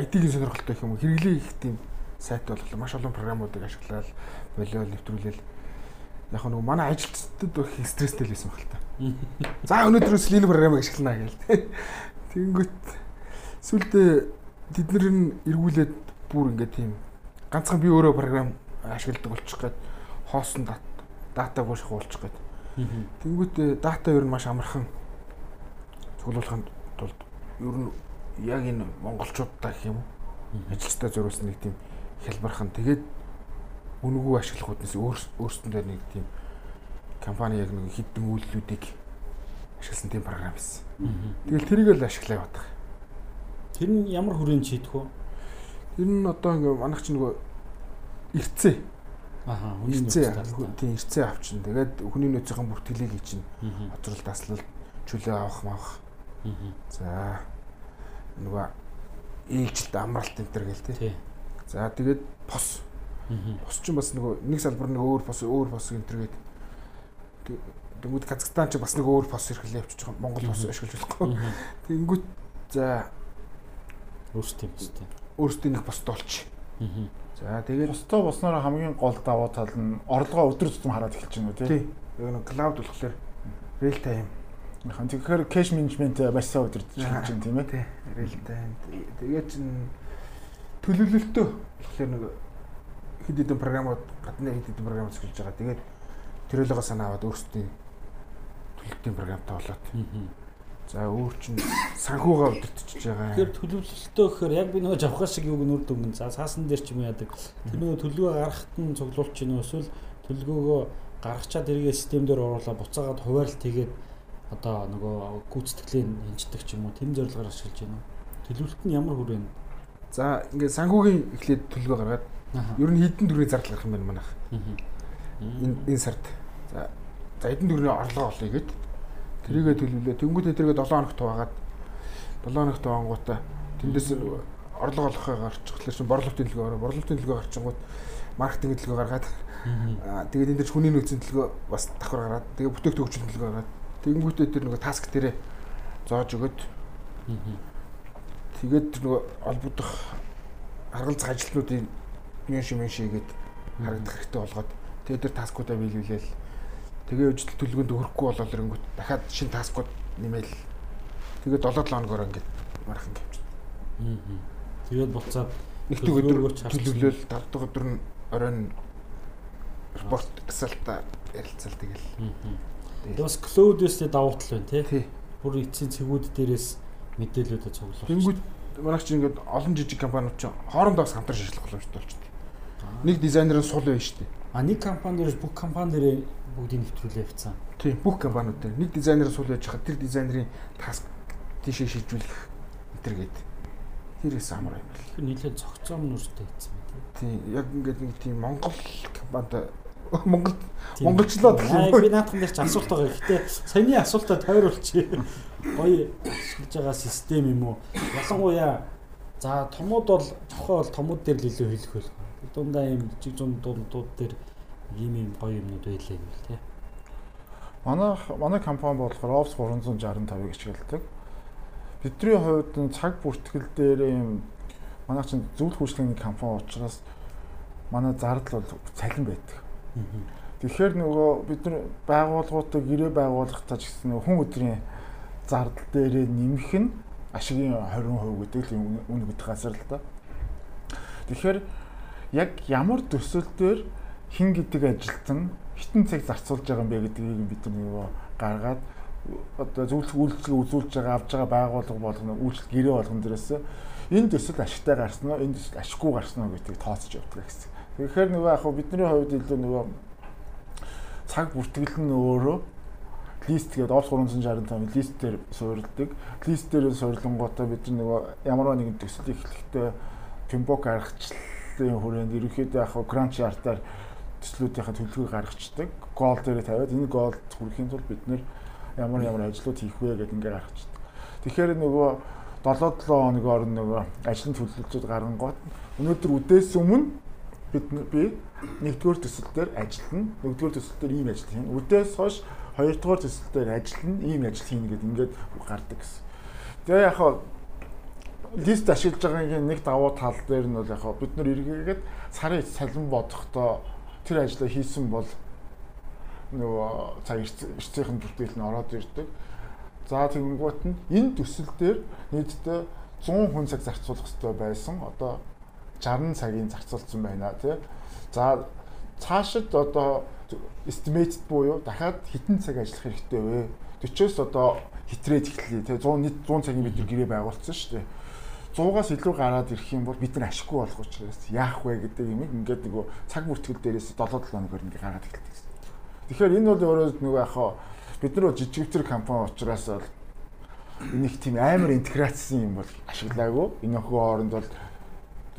IT-ийн сонирхолтой юм уу хэрэглээ их тийм сайт боллоо маш олон програмуудыг ашиглаад болоо нэвтрүүлэл яг нэг манай ажилчдад их стресстэй л байсан баг л та. За өнөөдрөөс л энэ програмыг ашиглана гээл. Тэнгүүт сүлдээ тэд нар нь эргүүлээд бүр ингээд тийм ганцхан би өөрөө програм ашигладаг болчих гээд хоосон датаг ууших уулчих гээд Тэнгүүт дата ер нь маш амархан цуглуулахын тулд ер нь яг энэ монголчуудаа гэх юм уу ажилчдаа зориулсан нэг тийм хялбархан тэгээд үнэгүй ашиглах үднэс өөрсөндөө нэг тийм компани яг нэг хідэн үйлдэлүүдийг ашигласан тийм програм байсан. Тэгэл тэрийг л ашиглаа байгаа. Тэр нь ямар хүрээнд шийдэх вэ? Тэр нь одоо ингээ манайх чинь нөгөө ирцээ Аха, хүний нөхцөл тийм ирцээ авчин. Тэгээд хүний нөөцийн бүртгэлийг чинь хоцрол таслал чөлөө авах маах. За нөгөө ээлжилт амралт энэ төр гэл тий. Тий. За тэгээд пос. Пос чинь бас нөгөө нэг салбар нэг өөр пос өөр пос энэ төр гээд Тэнгүүд Казахстан ч бас нэг өөр пос эрхлээ явчих байгаа. Монгол пос ашиглаж болохгүй. Тэнгүүд за өөрсдөө юм тест. өөрсдийн нэг пост олч. За тэгээд Бостой болсноор хамгийн гол давуу тал нь орлогоо өдөр тутам хараад эхэлж байна тий. тий. Яг нэг клауд болохоор real time Яхан тэгэхээр кэш менежмент маш сайн удирдах гэж байна тийм ээ. time. Тэгээд чин төлөвлөлтөө болохоор нэг хэд хэдэн програмууд гадны хэд хэдэн програмууд ашиглаж байгаа. Тэгээд төрөлөөгөө санаа аваад өөрсдийн төлөвлөлтийн програмтай болоод. За өөр чинь санхугаа өдөртөж байгаа. Тэгэхээр төлөвлөлтөө гэхээр яг би нөгөө жавхаа шиг юуг нүр дүнгийн за саасан дээр ч юм яадаг. Тэр нөгөө төлөвөө гаргахад нь цуглуулж чинь эсвэл төлөвлөгөөгөө гаргачаад эргээ систем дээр оруулаад буцаагаад хуваарлт хийгээд одоо нөгөө гүйцэтгэлийн хинждэг ч юм уу тэм зорилгоор ашиглаж байна. Төлөвлөлт нь ямар хүрээ? За ингээд санхүүгийн эхлээд төлөвлөгөө гаргаад ер нь хідэн төрлийн зардал гарах юм байна манайх. Энэ энэ сард. За за хідэн төрлийн орлого олъё гэд тэрийгэ төлөвлөө. Тэнгүүтээ тэргээ 7 хоногт хуваагаад 7 хоногт хуваангуудаа тэндээс орлого олохыг гарчихлаа шин борлуулалтын төлгөө борлуулалтын төлгөө гарчингууд маркетинг төлгөө гаргаад аа тэгээд энэ дээр хүний нөөцийн төлгөө бас давхар гараад тэгээд бүтээгдэхүүн хөгжлийн төлгөө гараад тэнгүүтээ тэр нөгөө таск дээрээ зоож өгöd тэгээд нөгөө олбогдох харгалзах ажилтнуудын юм шиг юм шигээд харагдах хэрэгтэй болгоод тэгээд тэр таскуудаа биелүүлээл. Тэгээ үжил төлөвлөгөөнд хүрэхгүй болол ирэнгүүт дахиад шинэ таскууд нэмээл. Тэгээд 7 хоногоор ингээд марах ингээд явчихсан. Тэгээд буцаад нэг өдөр төлөвлөл 5 дахь өдөр нь оройн репорт асуултаа ярилцал тэгэл. Тэгээд бас cloud-өөс давуу тал байна тий. Бүр эцсийн цэгүүд дээрээс мэдээлэлүүдээ цуглуулж. Тэнгүүд манайх чинь ингээд олон жижиг компаниуд чинь хоорондоо бас хамтарч ажиллах боломжтой болчихсон. Нэг дизайнерын сул байна шүү дээ. А нэг компани дээр бүх компани дээр бүгдийг нэвтрүүлээ явцсан. Тийм бүх компаниуд дээр нэг дизайнерын сул байж хаад тэр дизайнерын таск тийшээ шийдвэрлэх энэ гээд тэрээс амар юм. Тэр нийлээд цогцоом нүртэй хийсэн байна. Тийм яг ингээд нэг тийм Монгол компанид Монгол монголчлоод гэх юм. Би наадхан дээр ч асуулт байгаа. Гэхдээ саяны асуултаа тойруулчих. Гоё шилж байгаа систем юм уу? Ялангуяа за томууд бол зохиол бол томууд дээр л илүү хэлэх байх. Дундаа юм жиг зүүн дундууд дээр ийм ийм гоё юмнууд байлаа юм л тий. Манай манай компани болохоор Ops 365-ыг ашигладаг. Бидний хувьд цаг бүртгэл дээр юм манай чинь зөвлөх үйлчлэгийн компани учраас манай зардал бол цалин байдаг. Тэгэхээр нөгөө бид нар байгууллагуудыг гэрээ байгуулахдаа ч гэсэн хүн өдрийн зардал дээрээ нэмэх нь ашигын 20% гэдэг л үн гэдэг газар л да. Тэгэхээр яг ямар төсөл дээр хин гэдэг ажилтан хитэн цаг зарцуулж байгаа юм бэ гэдгийг бид нөгөө гаргаад одоо зөвлөх үйлчлэг үзүүлж байгаа авж байгаа байгууллага болгоно үйлчлэл гэрээ болгон дээрээс энэ төсөл ашигтай гарсан уу энэ төсөл ашиггүй гарсан уу гэдгийг тооцож явдаг гэсэн. Тэгэхээр нөгөө яг бидний хувьд илүү нөгөө цаг бүртгэл нь өөрөө лист гэдэг Ops 365 лист дээр суурилдаг. Лист дээр суурилангуудаа бид нөгөө ямар нэгэн төсөл эхлэхдээ Pimbock аргачлалын хүрээнд ерөнхийдөө яг Grant chart-аар төслүүдийнхээ төлөвлөгөөг гаргацдаг. Гол дээр тавиад энэ голд хүрэхийн тулд бид нэр ямар ямар ажлууд хийх вэ гэдээ ингээ гаргацдаг. Тэгэхээр нөгөө 7-7 хоногийн орн нөгөө ажлын төлөвлөлтүүд гаргангууд өнөөдөр үдээс өмнө бид би нэгдүгээр төсөл дээр ажиллана. Нэгдүгээр төсөл дээр ийм ажил хийнэ. Үдээс хойш хоёрдугаар төсөл дээр ажиллана. Ийм ажил хийнэ гэдэг ингээд гардаг гэсэн. Тэгээ яг хаа лист ашиглаж байгаагийн нэг давуу тал дээр нь бол яг хаа бид нар эргээгээд сарын салин бодохдоо тэр ажлаа хийсэн бол нөгөө цаг эрцийнхэн бүртгэл нь ороод ирдэг. За тэгэнгүүт нь энэ төсөл дээр нийтдээ 100 хүн цаг зарцуулах хэрэгтэй байсан. Одоо 60 цагийн зарцуулсан байна тий. За цаашид одоо estimate буюу дахиад хэдэн цаг ажиллах хэрэгтэй вэ? 40-оос одоо хитрээд эхлэе тий 100 нийт 100 цагийн бид гэрээ байгуулсан шүү дээ. 100-аас илүү гараад ирэх юм бол бид нар ашиггүй болох учраас яах вэ гэдэг юм ингээд нөгөө цаг бүртгэл дээрээс 7-7 хоногор ингээд гараад эхэлдэг. Тэгэхээр энэ бол өөрөө нөгөө яхаа бид нар жижигтэр компани учраас бол энэ их тийм амар интеграцийн юм бол ашиглаагүй. Энэ охин хооронд бол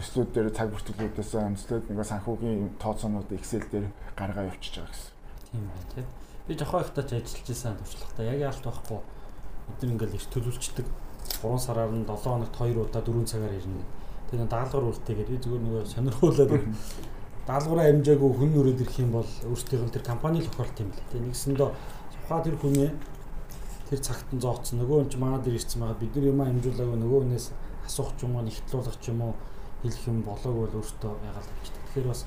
төслүүд дээр цаг бүртгэлүүдээс амжилтад нэг санхүүгийн тооцоонууд Excel дээр гаргаа явчихж байгаа гэсэн. Тийм байна тий. Би жохоо ихтач ажиллаж байсан туршлагатай яг яалт байхгүй. Бид нар ингээл их төлөвлөждөг. 3 сараар нь 7 хоногт 2 удаа 4 цагаар ирнэ. Тэгээ даалгавар үлдээгээд би зүгээр нөгөө сонирхуулаад даалгавраа амжаагүй хүн нүрээд ирэх юм бол нь тэр компани л тохиолт юм лээ. Тэгээ нэгсэндөө сухаа тэр хүнээ тэр цагт нь зооцсон. Нөгөө хүн ч манад ирсэн байгаа. Бид нар юм амжуулаагүй нөгөө хүнээс асуух ч юм уу, нэгтлуулах ч юм уу хэлэх юм болоог бол өөртөө ягаал авчдаг. Тэгэхээр бас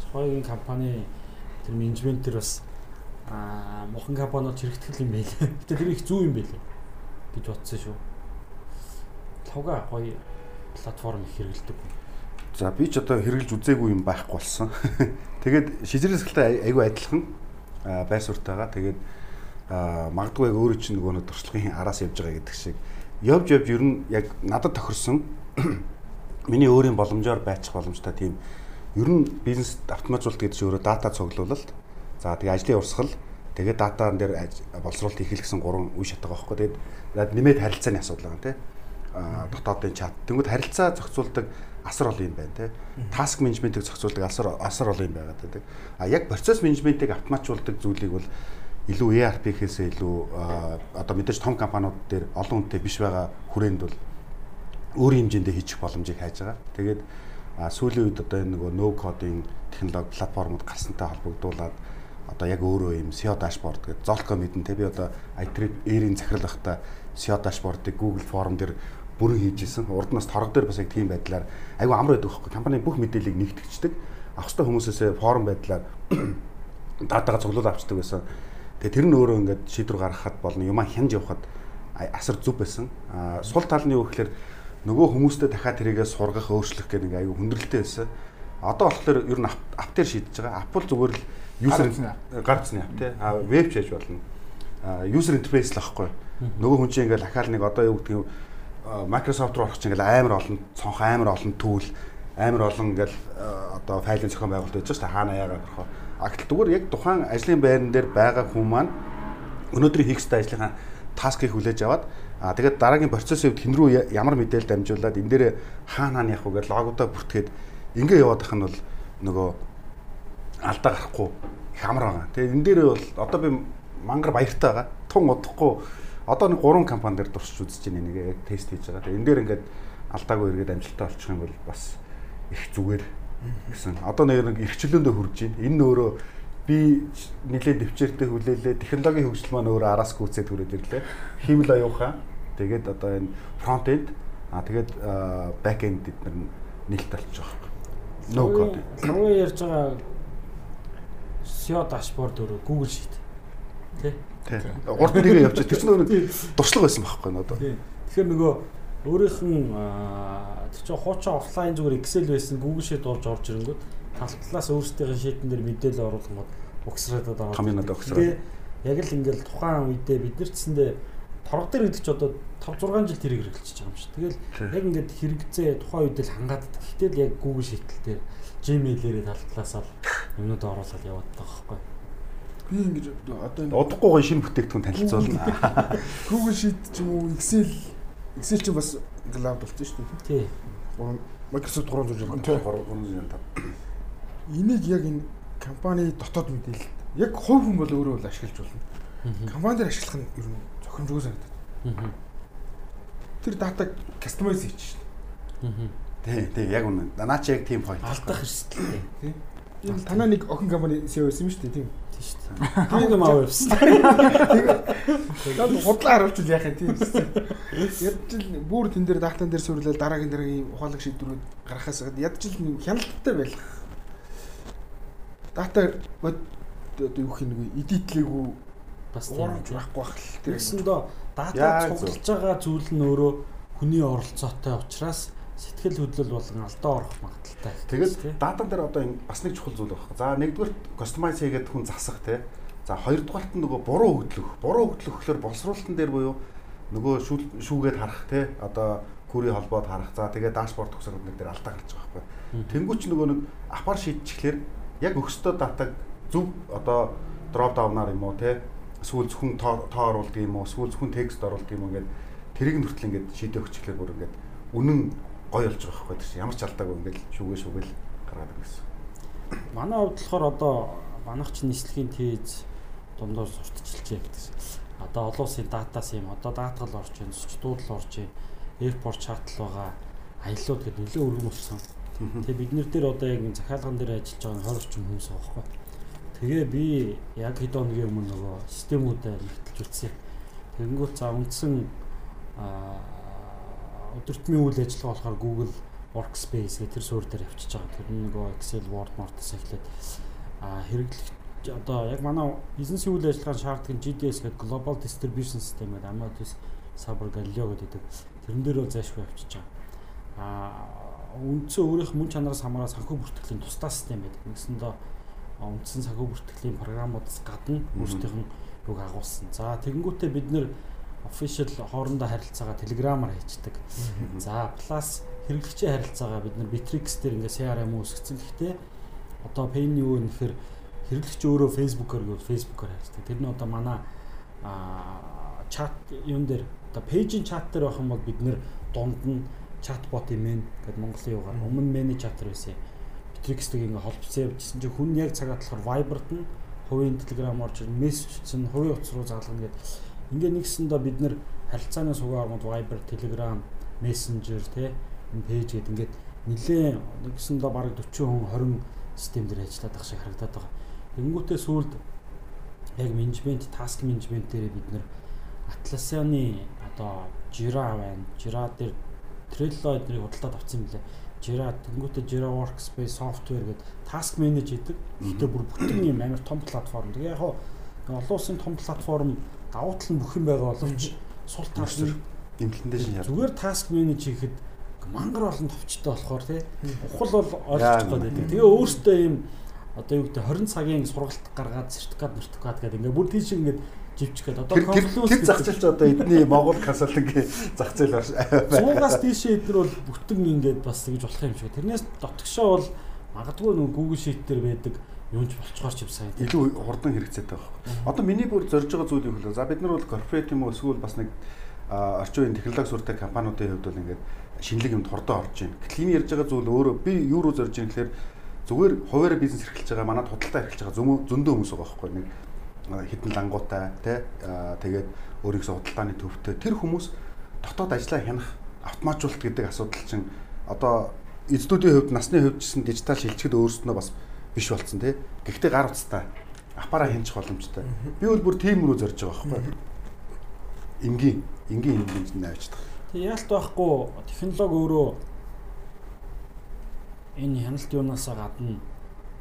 Цохойгийн компани тэр менежмент төр бас аа мохон компаниуд хэрэгтгэл юм байлээ. Гэтэ тэр их зүү юм байлээ гэж бодсон шүү. Лавга гоё платформ их хэрэгэлдэг. За би ч одоо хэрэгжилж үзээгүй юм байхгүй болсон. Тэгээд шижрээс хэлтэй айгүй адилхан байр суртайгаа тэгээд магадгүй яг өөрөө чинь нөгөө туршлагын араас явж байгаа гэдэг шиг явж явж ер нь яг надад тохирсон миний өөрийн боломжоор байчих боломжтой тийм ер нь бизнес автоматжуулалт гэдэг чинь өөрөө дата цуглуулалт за тэгээ ажлын урсгал тэгээ датаан дээр боловсруулалт хийх гэсэн гурван үе шатгаа байхгүй тэгээд нэмээд харилцааны асуудал байгаа тийм дотоодын чат. Тэнгүүд харилцаа зохицуулдаг асар олон юм байна те. Task management-ийг зохицуулдаг асар асар олон юм байгаа гэдэг. А яг процесс менежментийг автоматжуулдаг зүйлийг бол илүү ERP-хээсээ илүү одоо мэдээж том компаниуд дээр олон хүнтэй биш байгаа хүрээнд бол өөрийн хэмжээндээ хийчих боломжийг хайж байгаа. Тэгээд сүүлийн үед одоо энэ нөгөө no coding технологи платформуд гарсантай холбогдуулаад одоо яг өөрөө юм SEO дашборд гэдэг золко мэдэн те би одоо iTrip Air-ийн захирал байхдаа SEO дашбордыг Google форм дээр бүрэн хийж исэн. Урд нас торго дээр бас яг тийм байдлаар айгүй амар байдаг хөөхгүй. Компани бүх мэдээллийг нэгтгэждэг. Авах ёстой хүмүүсээс форум байдлаар датагаа цуглуул авчдаг байсан. Тэгээ тэр нь өөрөө ингээд шийдвэр гаргахад болно. Юмаа хянж явахад асар зүв байсан. Сул тал нь юу гэхээр нөгөө хүмүүстэй дахиад тэрийгээ сургах, өөрчлөх гэх нэг аюу хүндрэлтэй байсан. Одоо болохоор ер нь аптер шийдэж байгаа. Apple зүгээр л user гарцны ап тий. А веб хийж болно. User interface л ахгүй. Нөгөө хүн чинь ингээл ахаал нэг одоо юу гэдэг Microsoft руу орох чинь ингээл амар олон цонх амар олон түүл амар олон ингээл одоо файлын зохион байгуулалт байж байгаа шүү дээ хаана яагаад орохоо. А гэтэл зүгээр яг тухайн ажлын байран дээр байгаа хүн маань өнөөдрийн хийх ёстой ажлынхаа таскыг хүлээж аваад а тэгээд дараагийн процессын үед хэн рүү ямар мэдээлэл дамжуулаад энэ дээр хаана хаана явах вэ гэж логодоо бүртгээд ингээ яваад ах нь бол нөгөө алдаа гарахгүй их амар байгаа. Тэгээд энэ дээр бол одоо би мангар баяртай байгаа. Тун удахгүй одоо нэг гурван компани дээр дурсч үзэж байна нэг яг тест хийж байгаа. Тэгээ энэ дээр ингээд алдаагүй эргээд амжилттай болчих юм бол бас их зүгээр гэсэн. Одоо нэг эрхчлөөндөө хурж байна. Энэ өөрөө би нэлээд дэвчээртэй хүлээлээ. Технологийн хөгжил маань өөрөө араас гүйцээд хүрээд ирлээ. Хиймэл аюухан. Тэгээд одоо энэ фронт энд аа тэгээд бэк энд бид нар нэлт болчих واخ. No code. Хамгийн ярьж байгаа SEO дашборд өөрөө Google Sheet. Тэ? Урд нь нэгээ явчих. Тэр чинь нөгөө дуршлаг байсан байхгүй надад. Тэгэхээр нөгөө өөрийнх нь тэр чинь хуучин офлайн зүгээр Excel байсан Google Sheet орж орж ирэнгүүт тал талаас өөрсдийнхээ шийдэн дээр мэдээлэл оруулах угсраад байгаа. Каминад угсраад. Яг л ингээл тухайн үедээ бид нар цэсэндээ торго дээр гэдэг чи одоо 5 6 жил тэрийг хэрэгжилж байгаа юм шиг. Тэгэл яг ингээд хэрэгцээ тухайн үед л хангаадаг. Гэтэл яг Google Sheet дээр Gmail-ээрээ тал талаас л юмнууд оруулаад яваад байгаа байхгүй. Би ингэж одоо энэ удахгүй шинэ бүтээгдэхүүн танилцуулна. Google Sheet ч юм уу Excel Excel ч бас cloud болчихсон шүү дээ. Тий. Microsoft 365 365. Энийг яг энэ компани дотоод мэдээлэл яг хувь хүн бол өөрөө л ашиглаж болно. Компани дээр ашиглах нь ер нь зохимжгүй санагдаад. Тэр датаг кастомайз шин. Тий, тий, яг үнэ. Наа чи яг тийм point. Алдах эрсдэл. Тий. Энэ танаа нэг охин компани CEO байсан юм шүү дээ, тийм шүү дээ. Хамаг юм аваа явсан. Тэгээд худлаа харуулж л яах юм тийм шүү дээ. Ядчил бүр тэн дээр даатан дээр сүрлэл дараагийн дараагийн ухаалаг шийдвэрүүд гаргахаас ядчил хяналттай байлах. Дата одоо юу хин нэг эдитлээгүй бас уурж байхгүй байх л тийм. Тэгсэн доо дата цуглаж байгаа зүйл нь өөрөө хүний оролцоотой учраас сэтгэл хөдлөл болгон алдаа орох магадaltaй. Тэгээд датан дээр одоо бас нэг чухал зүйл байна. За нэгдүгээр кастомайз хийгээд хүн засах тий. За хоёрдугаарт нь нөгөө буруу хөдлөх. Буруу хөдлөх гэхээр боловсруулалтын дээр буюу нөгөө шүүгээд харах тий. Одоо күрийн холбоод харах. За тэгээд дашборд төгсөрөд нэг дээр алдаа гарч байгаа байхгүй. Тэнгүүч нөгөө нэг апар шийдчихлээр яг өгсдөө датаг зөв одоо дроп даунаар юм уу тий. Эсвэл зөвхөн тоо оруулдаг юм уу? Эсвэл зөвхөн текст оруулдаг юм ингээд тэрийг нь хүртэл ингээд шийдэх өгчлээ бүр ингээд үнэн гой болж байгаа байхгүй тийм ямар ч алдаагүй ингээл шүгэ шүгэл гаргаад ирсэн. Манай хувьд болохоор одоо манайх чинь нийслэгийн тез дундуур сурталчилжээ гэдэг. Одоо олон улсын датас юм одоо даатгал орж ийн, зочдуудл орж ийн, airport shuttle байгаа аяллууд гэдэг нөлөө өргөн өссөн. Тэгээ бид нэр дээр одоо яг захиалган дээр ажиллаж байгаа 20 орчим хүмүүс байхгүй. Тэгээ би яг хэд хоногийн өмнө нөгөө системүүдээ нэгтэлж үзсэн. Тэгэнгүүт за үндсэн аа өдөртмийн үйл ажиллагаа болохоор Google Workspace гэх тэр суурь дээр авчиж байгаа. Тэр нөгөө Excel, Word, Word-ос эхлээд хэрэглэгч одоо яг манай бизнесийн үйл ажиллагаанд шаарддаг GDS гэдэг Global Distribution System гэдэг Amadeus Sabre Galileo гэдэг тэрэн дээр бол зайшгүй авчиж байгаа. А үндсэн өөрийнх мөн чанараас хамаараа санхүү бүртгэлийн тусдаа систем байдаг. Нэгсэндээ үндсэн санхүү бүртгэлийн програмуудаас гадна өөрсдийнх нь юг агуулсан. За тэгэнгүүтээ бид нэр official хоорондоо харилцаагаа Telegram-аар хийдэг. За plus хэрэглэгчийн харилцаагаа бид нар Bitrix дээр ингээ CRM үүсгэсэн. Гэхдээ одоо Pay нь юу вэ гэхээр хэрэглэгч өөрөө Facebook-оор гэвэл Facebook-оор харилцдаг. Тэр нь одоо манай а чат юун дээр одоо пэйжийн чат дээр байх юм бол бид нэр дунд нь чатбот юм ээ гэд Монголын югаар өмнө мэний чатер байсан. Bitrix-тэй ингээ холбоцсон явжсэн чинь хүн яг цагаад болохоор Viber-д нь хувийн Telegram орж мессеж нь хувийн утас руу заалгана гэдэг. Ингээ нэгсэндээ бид нэр харилцааны сугаа аргууд Viber, Telegram, Messenger тий энэ пэйж гээд ингээд нилээн нэгсэндээ бараг 40 хүн 20 систем дээр ажиллаад байх шиг харагдаад байгаа. Тэнгүүтээ сүүлд яг менежмент, task management дээр бид нэр Atlassian-ы одоо Jira байна. Jira дээр Trello эднийг худалдаад авсан юм лээ. Jira тэнгүүтээ Jira Workspace software гэдэг task manage гэдэг. Гэтэ бүр бүтэн юм амар том платформ. Тэгээ яг олон улсын том платформ давуу тал нь бүх юм байгаа боловч сул тал нь имплементашн яа. зүгээр task manage хийхэд мангар олон товчтой болохоор тий. Ухал бол ойлгох гэдэг. Тэгээ өөртөө юм одоо юу гэдэг 20 цагийн сургалт гаргаад сертификат сертификат гэдэг ингээ бүр тийш ингээд живчих гээд одоо тэр зах зээлч одоо эдний Монгол консалтингийн зах зээл байна. 100-аас дээшээ эдгээр бол бүтэн ингээд бас тэгж болох юм шиг. Тэрнээс дотгошоо бол магадгүй нэг Google Sheet дээр байдаг юунч болцохоор ч юм сайн. Илүү хурдан хэрэгцээтэй байна. Одоо миний бүр зорж байгаа зүйл юу вэ? За бид нар бол корпорат юм уу эсвэл бас нэг орчин үеийн технологи сурдаг компаниудын хувьд бол ингээд шинэлэг юмд хурдан орж ийн. Гэтэл энэ ярьж байгаа зүйл өөрөө би юу руу зорж ийн гэхээр зүгээр хуваараа бизнес эрхэлж байгаа манад худалдаа эрхэлж байгаа зөндөө хүмүүс байгаа байхгүй нэг хитэн лангуутай тий тэгээд өөрийнхөө худалдааны төвтэй. Тэр хүмүүс дотоод ажиллаа хянах автоматжуулалт гэдэг асуудал чинь одоо эзэдүүдийн хувьд насны хувьд гэсэн дижитал шилжихэд өөрсдөө бас биш болцсон тий гэхдээ гар утастай. Аппараа хянчих боломжтой. Би бол бүр тийм рүү зорж байгаа байхгүй. Энгийн энгийн энгийн навчдаг тэг яалт байхгүй. Технологи өөрөө энэ хяналт юунаасаа гадна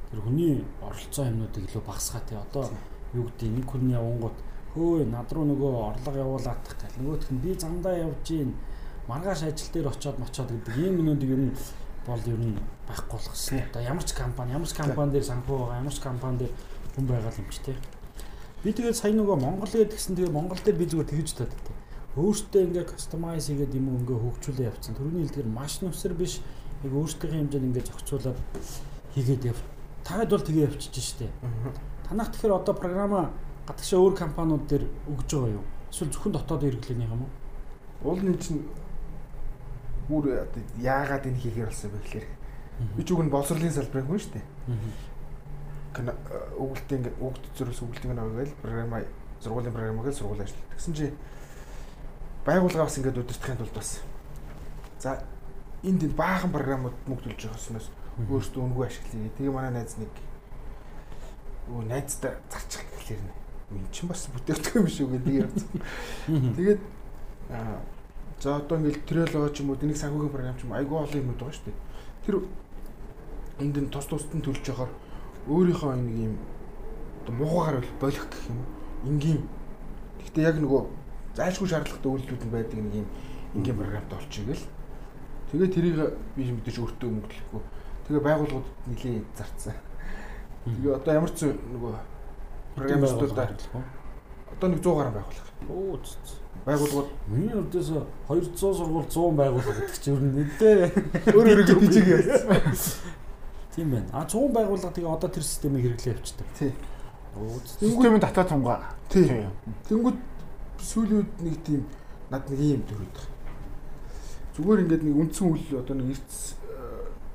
тэр хүний оролцоо юмнуудыг илүү багасгаа тий. одоо юу гэдэг нэг хүн явангууд хөөе над руу нөгөө орлого явуулаад тах гэл нөгөөх нь би замдаа явж гин маргааш ажил дээр очиод мочоод гэдэг ийм юмнуудыг ер нь бол ер нь байхгүй болох гэсэн. Одоо ямар ч компани ямар ч компани дээр санхүү байгаа ямар ч компани дээр хүн байгаа юм ч тий. Би тэгээд сая нөгөө Монгол гэдгсэн тэгээд Монгол дээр би зүгээр тэгж тий. Өөртөө ингээ кастомайз хийгээд юм ингээ хөгжүүлээ явцсан. Төрөний хэлдгээр маш нүсэр биш яг өөрсдийнхээ хэмжээнд ингээ зохицуулаад хийгээд яв. Таад бол тэгээ явчихж штэ. Танах тэгэхээр одоо програма гадагшаа өөр компаниуд дээр өгж байгаа юу? Эсвэл зөвхөн дотоод хэрэглэнийх юм уу? Уул нь чинь бүр яагаад энэ хийхээр болсон бэ гэхээр би ч үг нь боловсролын салбарын хүн шүү дээ. Өгүүлэлт ингээд өгд зөрөөс өгүүлэлтийг аваад програма сургуулийн програмыг сургууль ажилладаг. Тэгсэн чи байгууллага бас ингээд удирдахын тулд бас за энд энэ баахан програмууд мөнгө төлж байгаа юмнаас өөрсдөө өнгөө ашиглая. Тэгээ манай найз нэг өө найздаа зарчих гэхлээр нь чинь бас бүтээгдэхүүн биш үү гэдэг ярьсан. Тэгээд за одоо ингээл трело ч юм уу энийг санхүүгийн програм ч юм айгүй олон юмуд байгаа шүү дээ. Тэр энд нь тус тусад нь төлж яхаар өөрийнхөө нэг юм одоо муугаар болох гэх юм. Ингийн. Гэхдээ яг нөгөө зайлшгүй шаардлагатай үйлдэлүүд нь байдаг нэг юм ингийн програмд олчих гээл. Тэгээ тэрийг би мэдээж өөртөө мөнгө төлөхгүй. Тэгээ байгууллагууд нилээ зарцсан. Тэгээ одоо ямар ч нөгөө програмистуудаа одоо нэг 100 гаруй байгууллага. Оо байгууллагууд миний хувьдээс 200 сургууль 100 байгууллага гэдэг чинь ер нь нэлээ өөр өөрөөр бичиг яасан. Тийм байна. А 100 байгууллага тэгээ одоо тэр системийг хэрэглээ явчихдаг. Тий. Оо системийн татаа тунгаа. Тий. Тэнгүүд сүүлүүд нэг тийм над нэг юм төрөйд байгаа. Зүгээр ингээд нэг үндсэн үйл одоо нэг эрдэс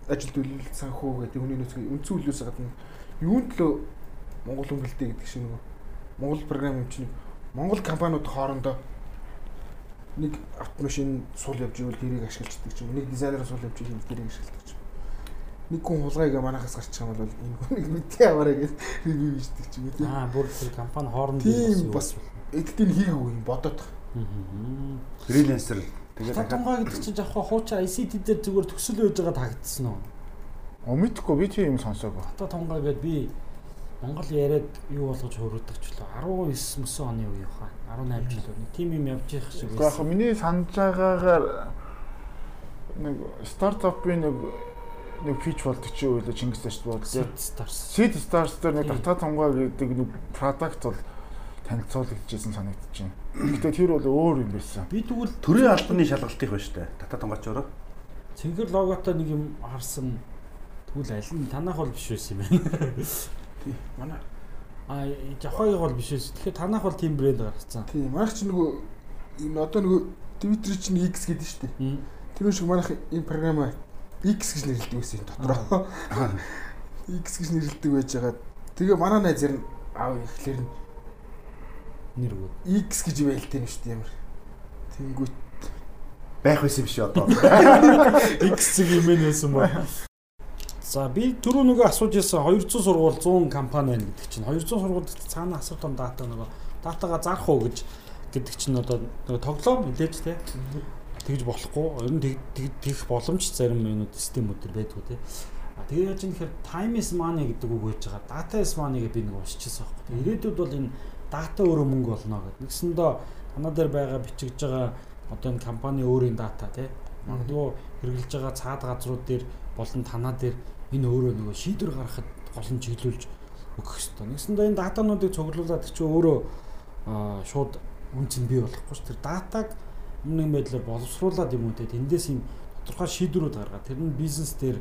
ажил төлөв санхүү гэдэг хүний нөөцийн үндсэн үйлээс гадна юунд төлөө Монгол хөнгөлтэй гэдэг шиг нэг Монгол програм юм чинь Монгол компаниуд хоорондоо нэг автомашин суул явж ивэл тэрийг ашигладаг ч юм нэг дизайнер суул явж ивэл тэрийг ашигладаг ч юм нэг хүн хулгайг манахаас гарч байгаа бол энэ хүнийг мэдээ аваарай гэж ревю хийдэг ч юм уу тийм аа бүр тэр компани хооронд тийм бас эдгээр хийгээгүй юм бодоод фрилансер тэгээд татангаа гэдэг чинь яг хуучаа ICT дээр зүгээр төсөл байж байгаа тагтсан уу мэдхгүй би тийм юм сонсоогүй. Хата тунгаа гээд би Монгол яриад юу болгож хөрөөдөг ч лөө 19 мөсөн оны үе хаа 18 жил үнэ. Тим юм явж явах шиг байсан. Яг миний санаж байгаагаар нэг стартапын нэг нэг фич болдог чи үйлээ Чингис таашд бод. Seed Stars. Seed Stars дээр нэг татаа тунгаа гэдэг нэг продакт бол танилцуулагдчихсэн санагдчихэв. Гэтэ тэр бол өөр юм байсан. Би тэгвэл Төрийн албаны шалгалтыг байна шүү дээ. Тата тонгоочороо. цэнхэр логотой нэг юм харсан. Тэгвэл аль нь танах бол биш байсан юм байна. Манай А Жавхагийн бол биш байсан. Тэгэхээр танах бол team brand гаргацсан. тийм манайх ч нөгөө энэ одоо нөгөө Twitter чинь X гэдэг нь шүү дээ. Тэр шиг манайх энэ програмаа X гэж нэрлэдэг байсан юм дотроо. X гэж нэрлэдэг байж байгаа. Тэгээ манай найз зэр нь аав ихлэр нь Нэр өгөө. X гэж байлтай юм шүү дээ ямар. Тэнгүүт Байх байсан юм шиг одоо. X зэг юм байсан ба. За би түрүү нөгөө асууж ясан 200 сургууль 100 компани байна гэдэг чинь. 200 сургуульд цаана асар том дата нөгөө датага зарах уу гэж гэдэг чинь одоо нөгөө тоглоом мэдээж те. Тэгж болохгүй. Ер нь тэг- тэг- тэгэх боломж зарим юмуд системүүд байдгүй а тэгээ яаж юм гэхээр time is money гэдэг үг байж байгаа. Data is money гэдэг би нэг уншижсэн байхгүй ирээдүйд бол энэ дата өөрөө мөнгө болно гэдэг. Нэгсэндээ танаа дээр байгаа бичигдэж байгаа одоо энэ компани өөрийн дата те. Магадгүй хэрэгжилж байгаа цаад газрууд дээр болон танаа дээр энэ өөрөө нөгөө шийдвэр гаргахад гол нь чиглүүлж өгөх хэрэгтэй. Нэгсэндээ энэ датануудыг цуглуулад чи өөрөө шууд үнцэн бий болохгүй ш. Тэр датаг нэг байдлаар боловсруулад юм уу те тэндээс юм тодорхой шийдвэрүүд гаргаад тэр нь бизнес дээр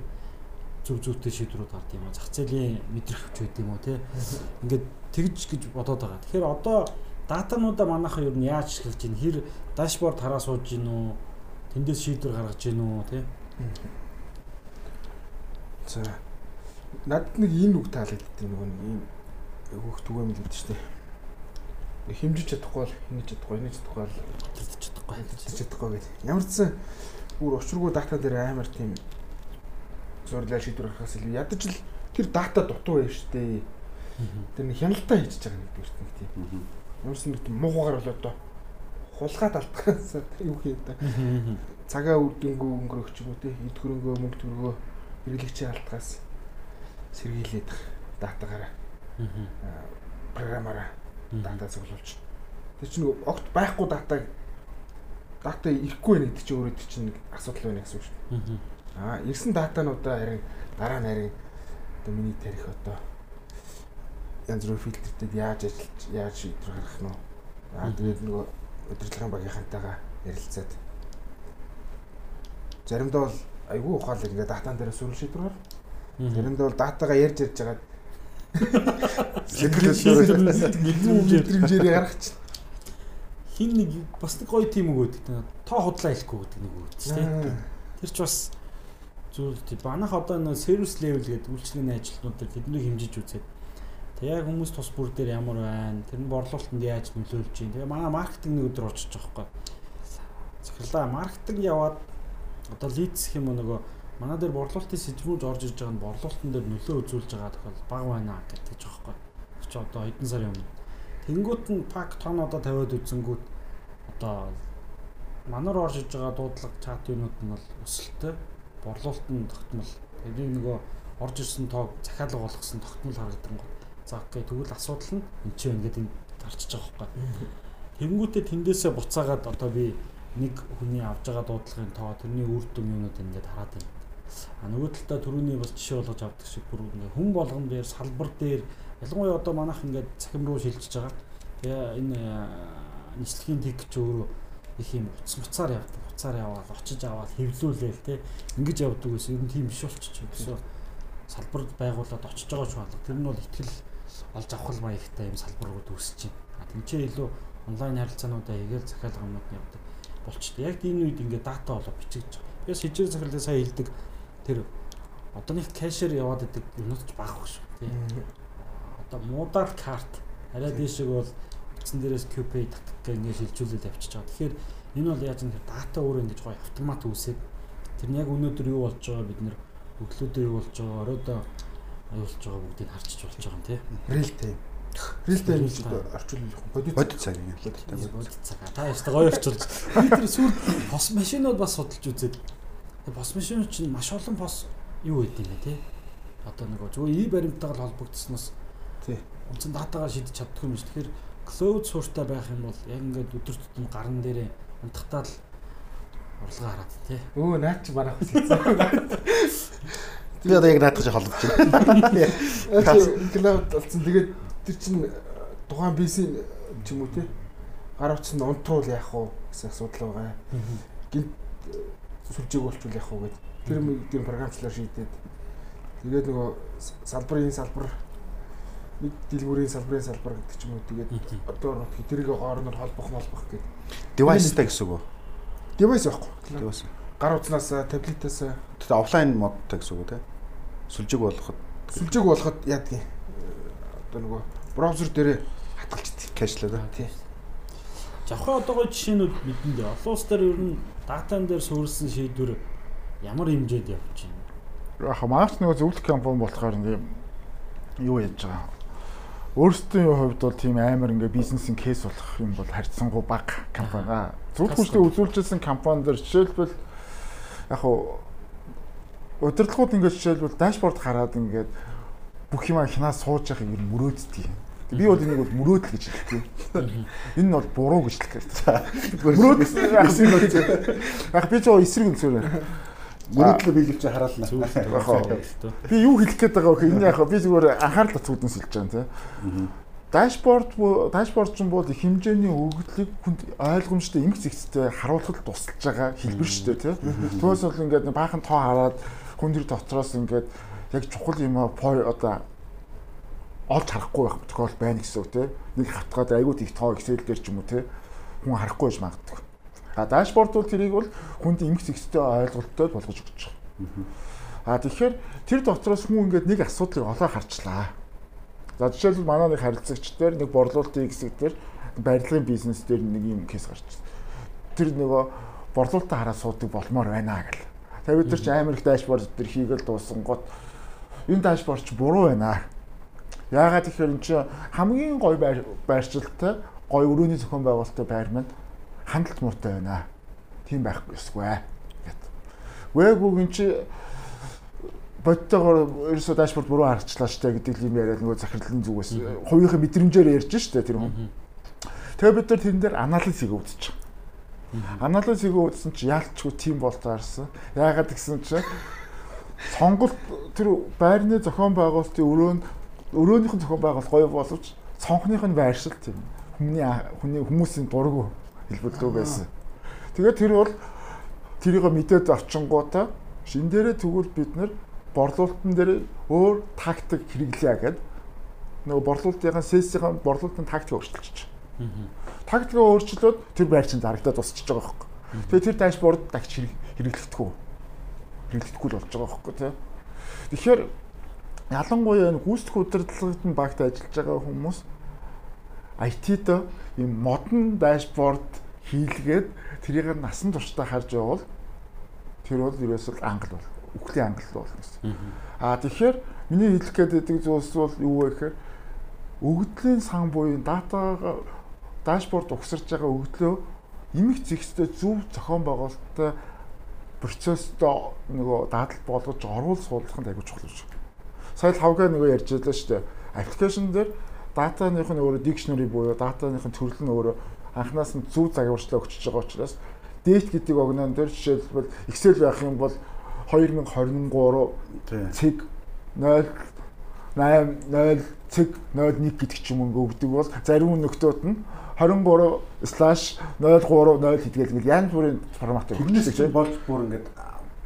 зөв зөвтэй шийдвэрүүд гардаг юм аа. Зах зээлийн мэдрэгч байд юм уу те. Ингээд тэгж гэж бодоод байгаа. Тэгэхээр одоо датануудаа манайхан ер нь яаж ашиглаж чинь хэр дашборд хараа сууж гин үү? Тэндээс шийдвэр гаргаж гин үү те. За. Надад нэг энэ үг таалагддаг нөгөө нэг ийм өөх түгэм л гэдэг чинь. Хэмжиж чадахгүй бол хинэж чадахгүй, хинэж чадахгүй бол Тэдэж чадахгүй. хинэж чадахгүй гэж. Ямар ч сан бүр учиргүй дата дээр амар тийм зурлаа шийдвэр гаргахаас илүү ядаж л тэр дата дутуу байж штэ. Тэр нэг хяналтаа хийж байгаа нэг дэрт нэг тийм. Ямар ч нэг тийм муугаар бол одоо хулгаад алдахаас юу хийе та. Цагаа үрдэнгүү өнгөрөх ч юм уу те. Эд хөрөнгөө мөнгө төргөө хэрэглэгчийн алдахаас сэргийлээд датагаараа програмаараа дата цуглуулж. Тэр чинь огт байхгүй датаг дата ирэхгүй гэдэг чинь өөрөө чинь нэг асуудал байна гэсэн үг шүү дээ. Аа, ирсэн датануудаа харин дараа нь харин одоо миний тарих одоо янз бүр фильтртэд яаж ажиллаж яаж шийдвэр гаргах нь? Аа, тэгээд нөгөө удирдлагын багийнхантайгаа ярилцаад заримдаа бол айгүй ухаалаг ингээд датан дээр сүрэл шийдвэр гар. Заримдаа бол датагаа ярьж ярьж байгаа мэдрэмжээр гаргачих. хин нэг бас нэг гоё тийм өгдөг. Тоо худлаа хэлэхгүй гэдэг нэг шүү дээ. Тэр ч бас зүйл тийм. Манайх одоо нэг сервис левел гэдэг үйлчлэгээний ажилтнууд дээр тэднийг хэмжиж үзээд тэг яг хүмүүс тус бүр дээр ямар байна? Тэр нь борлуулалтанд яаж нөлөөлж байна? Тэгээ манай маркетинг нэг өдөр очиж байгаа байхгүй. Захирлаа маркетинг яваад одоо лидс гэх юм уу нөгөө манай дээр борлуулалтын сэжмүүж орж ирж байгаа нь борлуулалтын дээр нөлөө үзүүлж байгаа тохиол баг байна гэдэг ч байхгүй. Чи одоо хэдэн сарын өмнө Тэнгүүт нь пак тон одоо тавиад үзэнгүүт одоо манар орж иж байгаа дуудлага чат юунууд нь бол өсөлттэй борлуулалт нь тогтмол тэрийг нөгөө орж ирсэн тоог захиалга болгосон тогтмол харагдсан гоо. За окей тэгвэл асуудал нь энэ ч байна гэдэг тарчиж байгаа байхгүй. Тэнгүүтээ тэндээсээ буцаагаад одоо би нэг хүний авж байгаа дуудлагын тоо тэрний үр дүн юунууд ингээд хараад байна. А нөгөө талдаа түрүүний бас жишээ болгож авдаг шиг бүр ингээд хүн болгон дээр салбар дээр ялангуяа одоо манайх ингээд цахим руу шилжиж байгаа. Тэгээ энэ нийслэлийн тэг ч өөрөө их юм уц муцаар явдаг. Уцаар яваад очиж аваад хэвлүүлээл те ингэж явдаг гэсэн ер нь тийм биш болчих. Гэсэн салбарт байгуулад очиж байгаа ч болго. Тэр нь бол ихтгэл олж авах маягтай юм салбарууд үүсэж байна. А тэнцээ илүү онлайн харилцаануудаа хийгээл захиалга юмуд нь явдаг болчтой. Яг энэ үед ингээд дата болоо бичиж байгаа. Би сэжиг захиалгыг сайн хэлдэг. Тэр одоо нэг кэшер яваад идэг юмуд ч багах шүү. Тийм одоо муудаар карт арай дээшэг бол утсан дээрээс QPay татах гэх ингэ шилжүүлээд авчиж байгаа. Тэгэхээр энэ бол яаж тэр дата өөрөө ингэж гоё автомат үүсээд тэр нь яг өнөөдөр юу болж байгаа бид нэр өглөөдөө юу болж байгаа оройдоо юу болж байгаа бүгдийг харчиж болж байгаа юм тий. Real time. Real time гэж орчуулах бодит Бодит цаг юм. Бодит цаг. Бодит цаг. Та яста гоё орчуулж. Би тэр сүүл пос машинууд бас судалж үзээд тэр пос машинууд чинь маш олон пос юу гэдэг юм бэ тий. Одоо нөгөө зөвхөн и баримттайгаар холбогдсноос Тий. Унцсан датагаар шийдэж чаддаг юм шүү. Тэгэхээр cloud суурьтай байх юм бол яг ингээд өдөр тутам гарн дээрээ унтахтаа л орлого хараад тий. Өө наад чи барах гэсэн. Би одоо яг наадах холбож байна. Клауд болсон. Тэгээд тэр чинь тухайн BC ч юм уу тий. Гар утсанд унтруул яах вэ гэсэн асуудал байгаа. Гинт сүлжээг болчвол яах вэ гэдэг. Тэр мэгдийн програмчлаар шийдээд тэгээд нөгөө салбарын салбар нэг дэлгүүрийн салбарын салбар гэдэг ч юм уу тэгээд одоо тэрийг хоорондоо холбох молбох гэдэг. Девайстай гэсэн үг үү? Девайс байхгүй. Девайс. Гар утснаас таблетаас Тэгээ офлайн модтай гэсэн үг үү те? Сүлжиг болгоход сүлжээг болгоход яадгийг одоо нөгөө браузер дээрээ хатгалчихдээ. кэшлээ Тий. Завхаа одоогоо жишээнүүд мэдэн дээ. Олон улс дээр ер нь датан дээр суурилсан шийдвэр ямар хэмжээд явж байна? Яг маач нөгөө зөвлөх компани болохоор ингээм юу яаж байгаа. Өөрсдийн хувьд бол тийм амар ингээ бизнесийн кейс болох юм бол харьцангуй бага компани. Зөвлөх хүчлээ үзүүлжсэн компани дээр жишээлбэл яг хуу удирдлагууд ингээд жишээлбэл дашборд хараад ингээд бүх юм хинаас сууж явах юм мөрөөддөг юм. Би бол энийг бол мөрөөдөл гэж хэлдэг. Энэ нь бол буруу гэж хэлдэг. Мөрөөдөл яг би ч эсрэг үнсээр. мөрөдлөө биелүүлж хараална. Би юу хэлэх гээд байгаа вэ? Энэ яг би зүгээр анхаарал татвуудаас хэлж байгаа юм тийм. Дашборд дашборд ч бол их хэмжээний өгөгдлийг хүнд ойлгомжтой эмх зэгцтэй харуулахад тусалж байгаа хэлбэр шүү дээ тийм. Түүнээс бол ингээд баахан тоо хараад хүн төр дотроос ингээд яг чухал юм одоо олж харахгүй байх тохиол байна гэсэн үг тийм. Нэг хатгаад айгуу их тоо Excel дээр ч юм уу тийм. Хүн харахгүй байж магадгүй. А дашборд бол тэрийг бол хүнд эмх зэгцтэй ойлголттой болгож өгч байгаа. А тэгэхээр тэр дотроос хүн ингээд нэг асуудлыг олоо харчлаа. За жишээлбэл манай нэг харилцагч дээр нэг борлуулалтын хэсэг дээр барилгын бизнес дээр нэг юм кейс гарч тэр нөгөө борлуулалтаа хараа суудаг болмоор байна гэл. Тэгээ бид нар ч амар их дашборд дээр хийгээл дуусан гот энэ дашборд ч буруу байна. Яагаад тэгэхээр эн чинь хамгийн гоё байршилтай гоё өрөөний зохион байгуулалттай байр маань хандлт муутай байна. Тийм байхгүй ёсгүй гэт. Вээгүүг эн чи бодтойгоор ерөөсөө дашборд буруу харагчлаа штэ гэдэг юм яриад нөгөө захирлын зүгээс хувийнхаа мэдрэмжээр ярьж штэ тэр хүн. Тэгээ бид нар тэрэн дээр анализ байгаа. Анализ хийгээ үзсэн чи яалтчгүй тийм бол таарсан. Яагаад гэсэн чи сонголт тэр байрны зохион байгуулалтын өрөөнд өрөөнийх нь зохион байгуулалт гоё боловч цонхных нь байршил тийм хүний хүний хүмүүсийн дургу хэлбэлдөө байсан. Тэгээд тэр бол тэрийг мэдээд орчингуудаа шин дээрээ тэгвэл бид нар борлуулалтын дээр өөр тактик хэрэглэе гэд нөгөө борлуулалтын сессийн борлуулалтын тактик байгаа. Тактикаа өөрчлөөд тэр байр чинь зарагдаад тусчихж байгаа байхгүй. Тэгээ тэр дашборд дагч хэрэглэхдэггүй. Хэрэглэхдэггүй л болж байгаа байхгүй тий. Тэгэхээр ялангуяа энэ гүйцэтгэх удирдлагад нь багт ажиллаж байгаа хүмүүс IT-д ийм модон дашборд хийлгээд тэрийг насан туршдаа харж явал тэр бол ерөөсөө ангал бол үхлийн ангал болно гэсэн. Аа тэгэхээр миний хэлэх байдаг зүйлс бол юу вэ гэхээр өгдлийн сан буюу дата дашборд угсарж байгаа өгдлөө эмх зэгстэй зөв зохион байгуулалттай процессто нөгөө даатал болгож оруул суулгах нь аягүй чухал шүү. Сая л хавгаа нөгөө ярьж байлаа шүү дээ. Аппликейшн дээр датаных нь өөрөө дикшнери буюу датаных нь төрөл нь өөрөө анханаас нь зөв загварчлаа өгчөж байгаа учраас date гэдэг огнон дээр жишээлбэл Excel байх юм бол 2023 цэг 0 8 0 цэг 01 гэдэг ч юм өгдөг бол зарим нөхдөөд нь 23/03 0 гэдгээл ингээд янз бүрийн форматыг Тэрнээс чинь болж бүр ингээд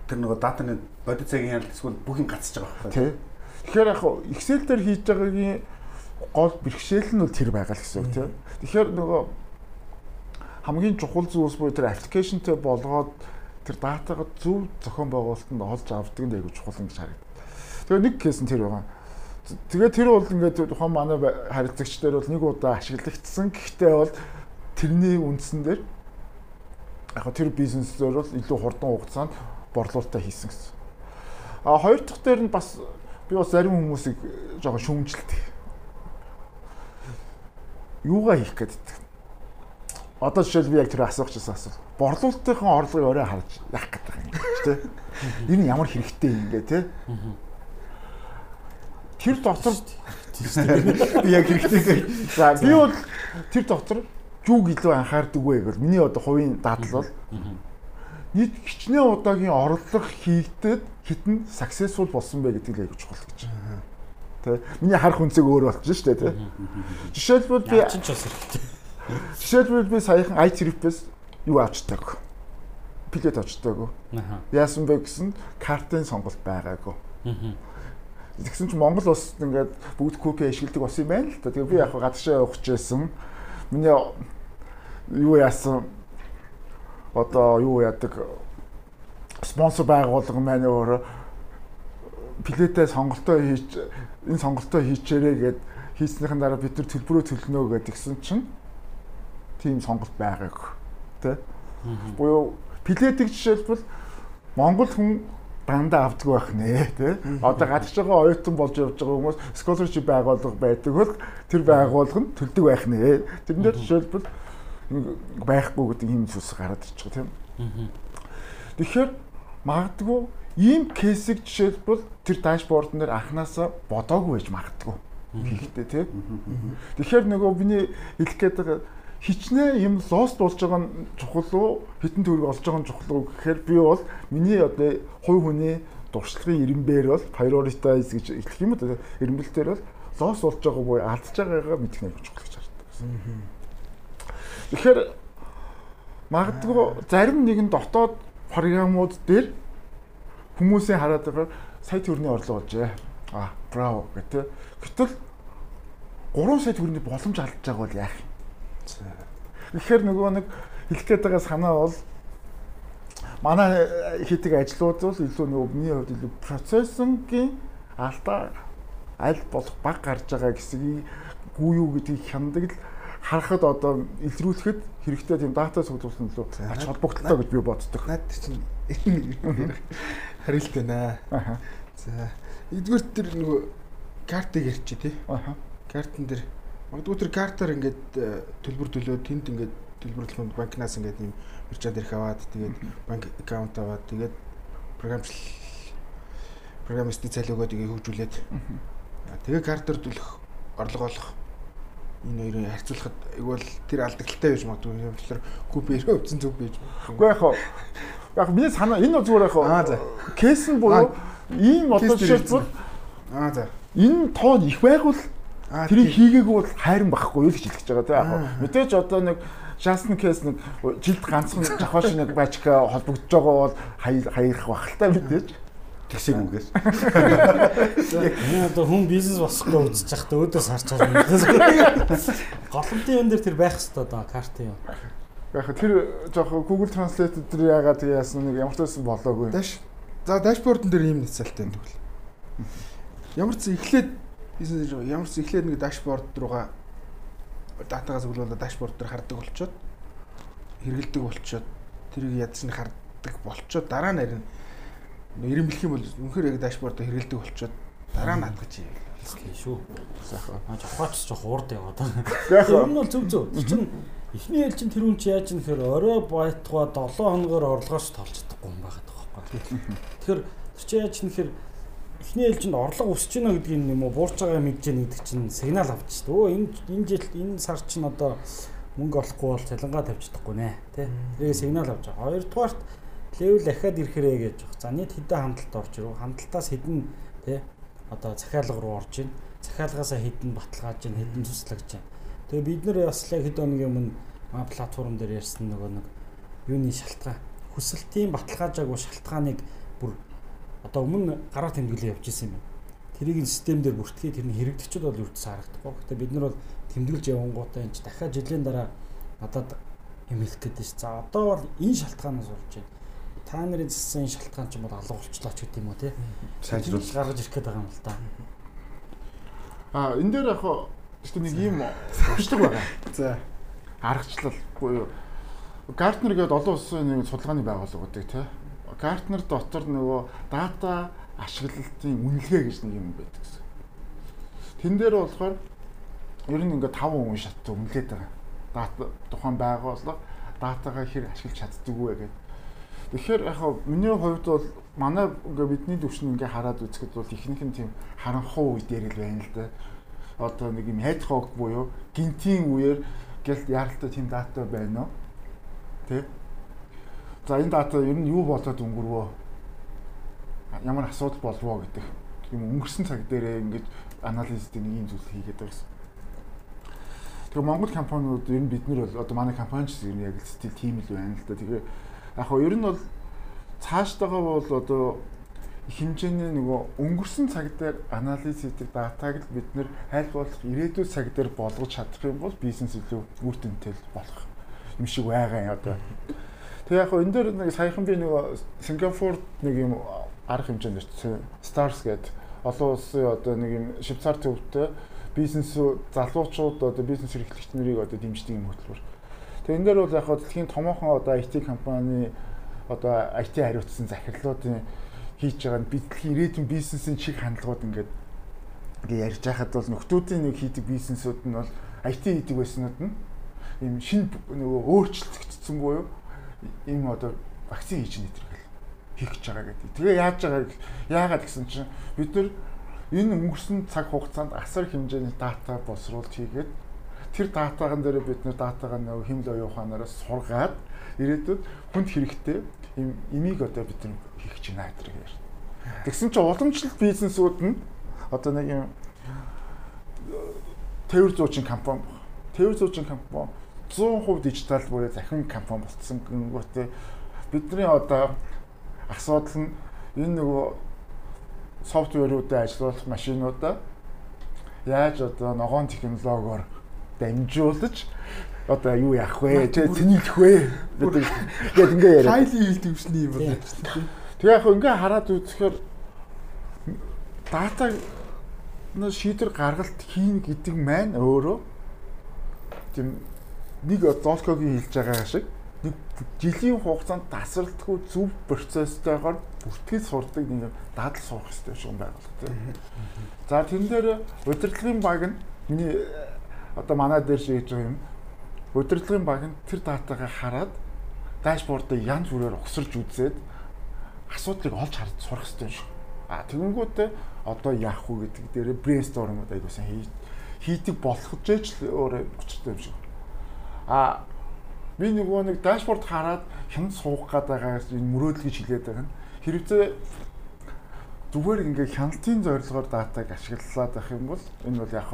тэр нөгөө датаны бодит цагийн хяналт эсвэл бүх юм гацж байгаа байхгүй. Тэгэхээр яг Excel дээр хийж байгаагийн гол бэрхшээл нь бол тэр байгаа л гэсэн үг тий. Тэгэхээр нөгөө хамгийн чухал зүйлс буюу тэр аппликейшнтэй болгоод тэр датагаа зөв зохион байгуулалтанд олж авдаг нь айгүй чухал ингэж харагдав. Тэгээ нэг кейс нь тэр байгаа. Тэгээ тэр бол ингээд тухайн манай харилцагч дээр бол нэг удаа ашиглагдсан. Гэхдээ бол тэрний үндсэн дээр яг тэр бизнес дээр бол илүү хурдан хугацаанд борлуулалтаа хийсэн гэсэн. А хоёр дахь дээр нь бас би бас зарим хүмүүсийг жоохон шүүмжилдэг. Юугаа хийх гэдэг. Одоо жишээл би яг тэр асуучихсан асуу. Борлуулалтын орлогыг орой харж яах гэдэг юм тээ. Энэ ямар хэрэгтэй юм бэ те? Тэр дотор би яг хэрэгтэй. За би бол тэр дотор юуг илүү анхаардаг вэ гэвэл миний одоо хувийн дадал бол нийт хичнээн удаагийн орлого хийгдэд хитэн successful болсон бэ гэдгийг аяг чухал гэж. Тэ. Миний харах үнцэг өөр болчихно шүү дээ, тэ. Жишээлбэл би Яачин ч бас хэрэгтэй. жишээлбэл би саяхан iTrip-ээс юу авчдаг. Билет авчдаг. Яасан бэ гэсэн картын сонголт байгаагүй. Тэгсэн чинь Монгол улсад ингээд бүгд купи ашигладаг болсон юм байна л да. Тэгээ би яг гадаашаа явах гэжсэн. Миний юу яасан одоо юу яадаг спонсор байгууллага маань өөрөө билетээ сонголтоо хийж энэ сонголтоо хийчээрэй гэд хийснийхэн дараа бид нар төлбөрөө төлнө гэд гисэн чинь тийм сонголт байгаагүй. Тэ? Буюу билетийг жишээлбэл Монгол хүн дандаа авдаг байх нэ тий. Одоо гадагш байгаа оюутан болж явж байгаа хүмүүс scholarship байгууллага байдаг бол тэр байгууллага нь төлдөг байх нэ. Тэрнээр жишээлбэл байхгүй гэдэг ийм зүйлс гараад ирчих тийм. Тэгэхээр магадгүй ийм кейсийг жишээлбэл тэр дашборд дээр анханасаа бодоогүй байж магадгүй. Хийхдээ тий. Тэгэхээр нөгөө миний хэлэх гээд байгаа хичнээн юм лост болж байгаа нь чухал уу хитэн төгрөг олж байгаа нь чухал уу гэхээр би бол миний одоо хувь хүний дуршлагын ирэмбээр бол prioritize гэж хэлэх юм уу ирэмбэлтээр бол лост болж байгаа буюу алдж байгаагаа мэдэх нэг чухал гэж харагдав. Тэгэхээр магадгүй зарим нэгэн дотоод програмууд дээр хүмүүсийн хараад байгаа сая төгрөний орлого болжээ. А браво гэдэг. Гэтэл 3 сая төгрөний боломж алдж байгаа бол яах юм? Тэгэхээр нөгөө нэг хэлэх гээд байгаа санаа бол манай хийдэг ажлууд бол илүү нөгөө миний хувьд илүү процессингийн алдаа аль болох баг гарч байгаа гэсгийг гүү юу гэдгийг хяндаг л харахад одоо илрүүлэхэд хэрэгтэй тийм дата цуглуулсан илүү ач холбогдолтой гэж би боддог. Наад чинь харилт байна. Аха. За. Эдгээр тэр нөгөө картыг ярьчих тий. Аха. Картн дээр магадгүй тэр картаар ингээд э, төлбөр төлөөд тэнд ингээд төлбөрлөх банкнаас ингээд юм биржаад ирэх аваад тэгээд банк аккаунт аваад тэгээд програмчл программистийн цалин өгөөд ингээд хөгжүүлээд. Аа, тэгээ картаар төлөх орлого олох энэ хоёрыг харьцуулахад игвал тэр алдагтай байж магадгүй. Юм болохоор купер өвцөн зүг байж Үгүй яг яг миний санаа энэ зүгээр яг Аа, за. кейс нь буюу ийм одоо жишээлбэл аа за. энэ тоо их байгуул тэрийг хийгээгүй бол хайран байхгүй юу гэж хэлж байгаа тийм яг мэдээж одоо нэг Жасн кейс нэг жилд ганцхан жахаш нэг бачка холбогдож байгаа бол хаярах бах л та мэдээж Тэгсэг үгээс. Энэ одоо хүн бизнес босхгүй үзэж байхдаа өөдөөс харж байгаа. Голомтын юм дээр тэр байх хэвээр одоо картын юм. яг тэр жоох Google Translate дээр яагаад тийм яасан нэг ямар ч байсан болоогүй Даш. За дашбордон дээр ийм нэцэлтэй юм тэгвэл. Ямар ч эхлээд бизнес ямар ч эхлээд нэг дашборд руугаа датагаа зөвлөлөө дашборд дээр хардаг болчоод хэрэгэлдэг болчоод тэрийг ядч нь хардаг болчоод дараа нь харин нэрэн бэлэх юм бол үнэхээр яг дашборд хэрэгэлдэг болчоод дараа нь хадгаж ийл. Тийм шүү. Аа жохооч жох урд яваад яг Тэр нь бол зөв зөв. Чинь эхний ээлж чинь тэр хүн чи яаж юм хэр орой байтугай 7 хоногоор орлогоос толж чадахгүй юм байгаа байхгүй. Тэгэхээр тэр чи яаж юм хэр эхний ээлжинд орлого өсөж байна гэдгийг юм уу буурч байгаа мэдж яах гэдэг чинь сигнал авч шүү. Өө энэ энэ жил энэ сар чинь одоо мөнгө олохгүй бол цалингаа тавьж чадахгүй нэ. Тэ. Тэрийг сигнал авч байгаа. Хоёрдугаарт левел дахиад ирэхэрээ гэж байгаа. За нийт хэдэн хандлт орж ирв. Хандлтаас хэдэн тэ одоо захиалга руу орж ийн. Захиалгаасаа хэдэн баталгааж ийн, хэдэн цуслагж ийн. Тэгээ бид нэр бас яг хэд өдрийн өмнө маа платформ дээр ярьсан нөгөө нэг юуны шалтгаан хүсэлтийн баталгаажаагүй шалтгааныг одоо өмнө гараа тэмдэглээ явж исэн юм байна. Тэрийг нь систем дээр бүртгэе тэрний хэрэгдэгчд бол юу ч харагдахгүй. Гэтэ бид нар бол тэмдэглэж явангуудаа энэ дахиад жилийн дараа надад юм хэлэх гээд ш. За одоо бол энэ шалтгаанаас болж байна. Та нарын зассан энэ шалтгаан ч юм бол алга болчлоо ч гэдэг юм уу те. Сайжруулах. гаргаж ирэх гээд байгаа юм л да. а энэ дээр яг гэхдээ нэг ийм туршлага байгаа За. аргачлал буюу Гартнер гэдэг олон улсын нэг судалгааны байгууллага гэдэг тий. Гартнер дотор нөгөө дата ашиглалтын үнэлгээ гэж нэг юм байдаг гэсэн. Тэн дээр болохоор ер нь ингээд 5 хүн шат үнэлээд байгаа. Дата тухайн байгууллага датагаа хэр ашиглаж чаддаг вэ гэдэг. Тэгэхээр яг хаа миний хувьд бол манай ингээ бидний төвшин ингээ хараад үзэхэд бол ихнийх нь тийм харанхуй үе дээр л байна л да. Одоо нэг юм hedgehog буюу гинтийн үеэр гэл яралтай тийм дата байна уу? Тэ? За энэ дата ер нь юу болоод өнгөрвөө? Ямар асуудал болвоо гэдэг. тийм өнгөрсөн цаг дээрээ ингэж анализтэй нэг юм зүйл хийгээд гэсэн. Тэгээ Монгол компаниуд ер нь бид нар бол одоо манай компани ч ер нь яг л стил тийм л байна л да. Тэгээ яг хоо ер нь бол цаашдаа бол одоо их хэмжээний нөгөө өнгөрсөн цаг дээр анализ хийдэг датаг л бид нэр аль болох ирээдүйн цаг дээр болгож чадах юм бол бизнес илүү үр дүнтэй болох юм шиг байгаа юм одоо. Тэгээ яг энэ дээр нэг саяхан би нөгөө Сингапурт нэг юм арга хэмжээнд Stars гэдэг олон улсын одоо нэг юм Швейцар төвтэй бизнес залуучууд одоо бизнес эрхлэгч нарыг одоо дэмждэг юм хөтөлбөр. Тэгээ энэ дээр бол яг дэлхийн томоохон одоо IT компани одоо IT хариуцсан захирлуудын хийж байгаа нь бидний ирээдүйн бизнесийн чиг хандлагууд ингээд ингээ ярьж байхад бол нөхдүүдийн нэг хийдэг бизнесүүд нь бол IT хийдэг байснууд нь ийм шинэ нөгөө өөрчлөгдсөн буюу ийм одоо вакцин хийж нэтрэх хийх гэж байгаа гэдэг. Тэгээ яаж байгаа яагаад гэсэн чинь бид нар энэ өнгөрсөн цаг хугацаанд асар хэмжээний дата боловсруулалт хийгээд тэр датагаан дээр бид нэр датагаа нөгөө хэмлэл оюун ухаанаараа сургаад ирээдүйд хүнд хэрэгтэй ийм имийг одоо бид нар хийх гэж байна гэдэг юм. Тэгсэн чинь уламжлалт бизнесүүд нь одоо нэг юм тээвэр зуучин компани тээвэр зуучин компани 100% дижитал буюу захин компани болцсон гингүүтээ бидний одоо асуудал нь энэ нөгөө софтверуудыг ажилуулах машинуудаа яаж одоо ногоон технологиор дамжуулж одоо юу яах вэ? Тэ тэнийх вэ? гэдэг ингээ яриа. Хайлын хил төвшний юм байна шүү дээ. Тэгээ яг ингээ хараад үзэхээр дата шийдвэр гаргалт хийн гэдэг маань өөрөө тийм нэг золкогийн хэлж байгаа шиг нэг жилийн хугацаанд тасралтгүй зөв процесстойгоор бүртгэл сурдаг нэг дадал суух хэрэгтэй шиг байгуулга тийм. За тэн дээр удирдлагын баг нь миний одоо манай дээр шийдэж байгаа юм удирдлагын баг нь тэр датагаа хараад дашбордыг янз бүрээр угсарч үзээд асуудлыг олж харж сурах хэрэгтэй шүү. А тэгэнгүүтээ одоо яах вэ гэдэг дээр брейнстормууд айгуусан хий хийдэг болох ч л өөрөө учиртай юм шиг. А би нөгөө нэг дашборд хараад хянд суух гээд байгаа энэ мөрөөдөл гэж хэлээд байгаа нь хэрэгцээ зүгээр ингээ хяналтын зорилгоор датаг ашиглаад байх юм бол энэ бол яг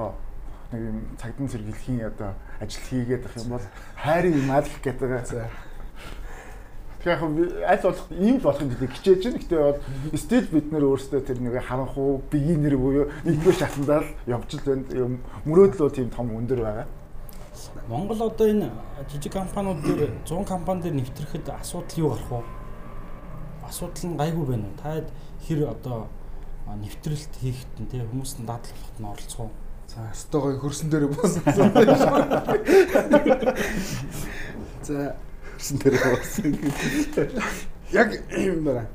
нэг юм цагдан сэргийлэхийн одоо ажил хийгээд байх юм бол хайрын юм аль гэх байгаа. Тэгэхээр аль болох ийм болохын төлөө хичээж байна. Гэтэ бол стил бид нэр өөрсдөө тэр нэг харанхуу бигинер буюу нэгдүгээр шатандаа л явж л байна. Юм мөрөөдлөө тийм том өндөр байгаа. Монгол одоо энэ жижиг компаниуд дээр 100 компани дээр нэвтрэхэд асуудал юу гарах вэ? Асуудал нь гайгүй байна уу? Таад хэр одоо нэвтрэлт хийхэд нь тий хүмүүс нь дадлахад нь оролцох уу? За, стогой хөрсөн дээр буусан. За, хөрсөн дээр буусан. Яг юм байна.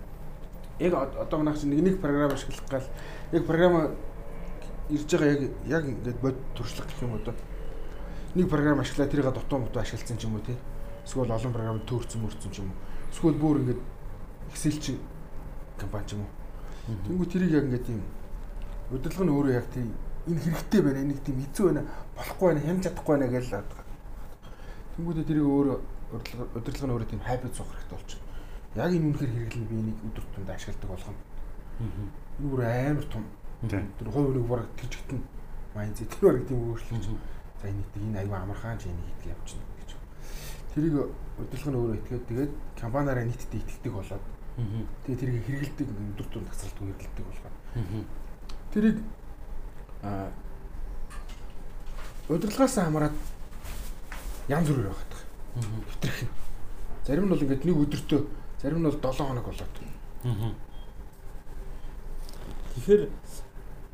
Яг одоо манайх чинь нэг нэг програм ашиглах гал яг програм ирж байгаа яг яг ингээд бод туршлага гэх юм одоо нэг програм ашиглаа тэрийг дутуу мутуу ашигласан ч юм уу тий. Эсвэл олон програм төөрцөн мөрцөн ч юм уу. Эсвэл бүр ингээд Excel чи компани ч юм уу. Тэнгүү тэрийг яг ингээд тийм удирдлага нь өөрөө яг тийм энэ хэрэгтэй байна нэг тийм хэцүү байна болохгүй байна хямж чадахгүй байна гэж л Тэнгүүдээ тэрийг өөрөө удирдлага нь өөрөө тийм хайбид суух хэрэгтэй болчихно. Яг энэ үнэхээр хэрэглэн би нэг өдөр тутамд ашигладаг болгоно. Энэ бүр амар том. Тэр хувь нэг бараг тэр чигтэн майндсет тэр бараг тийм өөрчлөлт. За энэ энэ аюу амархан ч энийг хийдэг явчихна гэж. Тэрийг удирдлага нь өөрөө итгээд тэгээд компаниараа нийтдээ итгэлдэг болоод тэгээд тэрийг хэрэгэлдэг өдөр тутамд тасралтгүй хэрэгэлдэг болгоод. Тэрийг а удирдлагаас хамаарат янз бүрээр байгаа. Хэвтрэх юм. Зарим нь бол ингээд нэг өдөртөө, зарим нь бол 7 хоног болоод. Тэгэхээр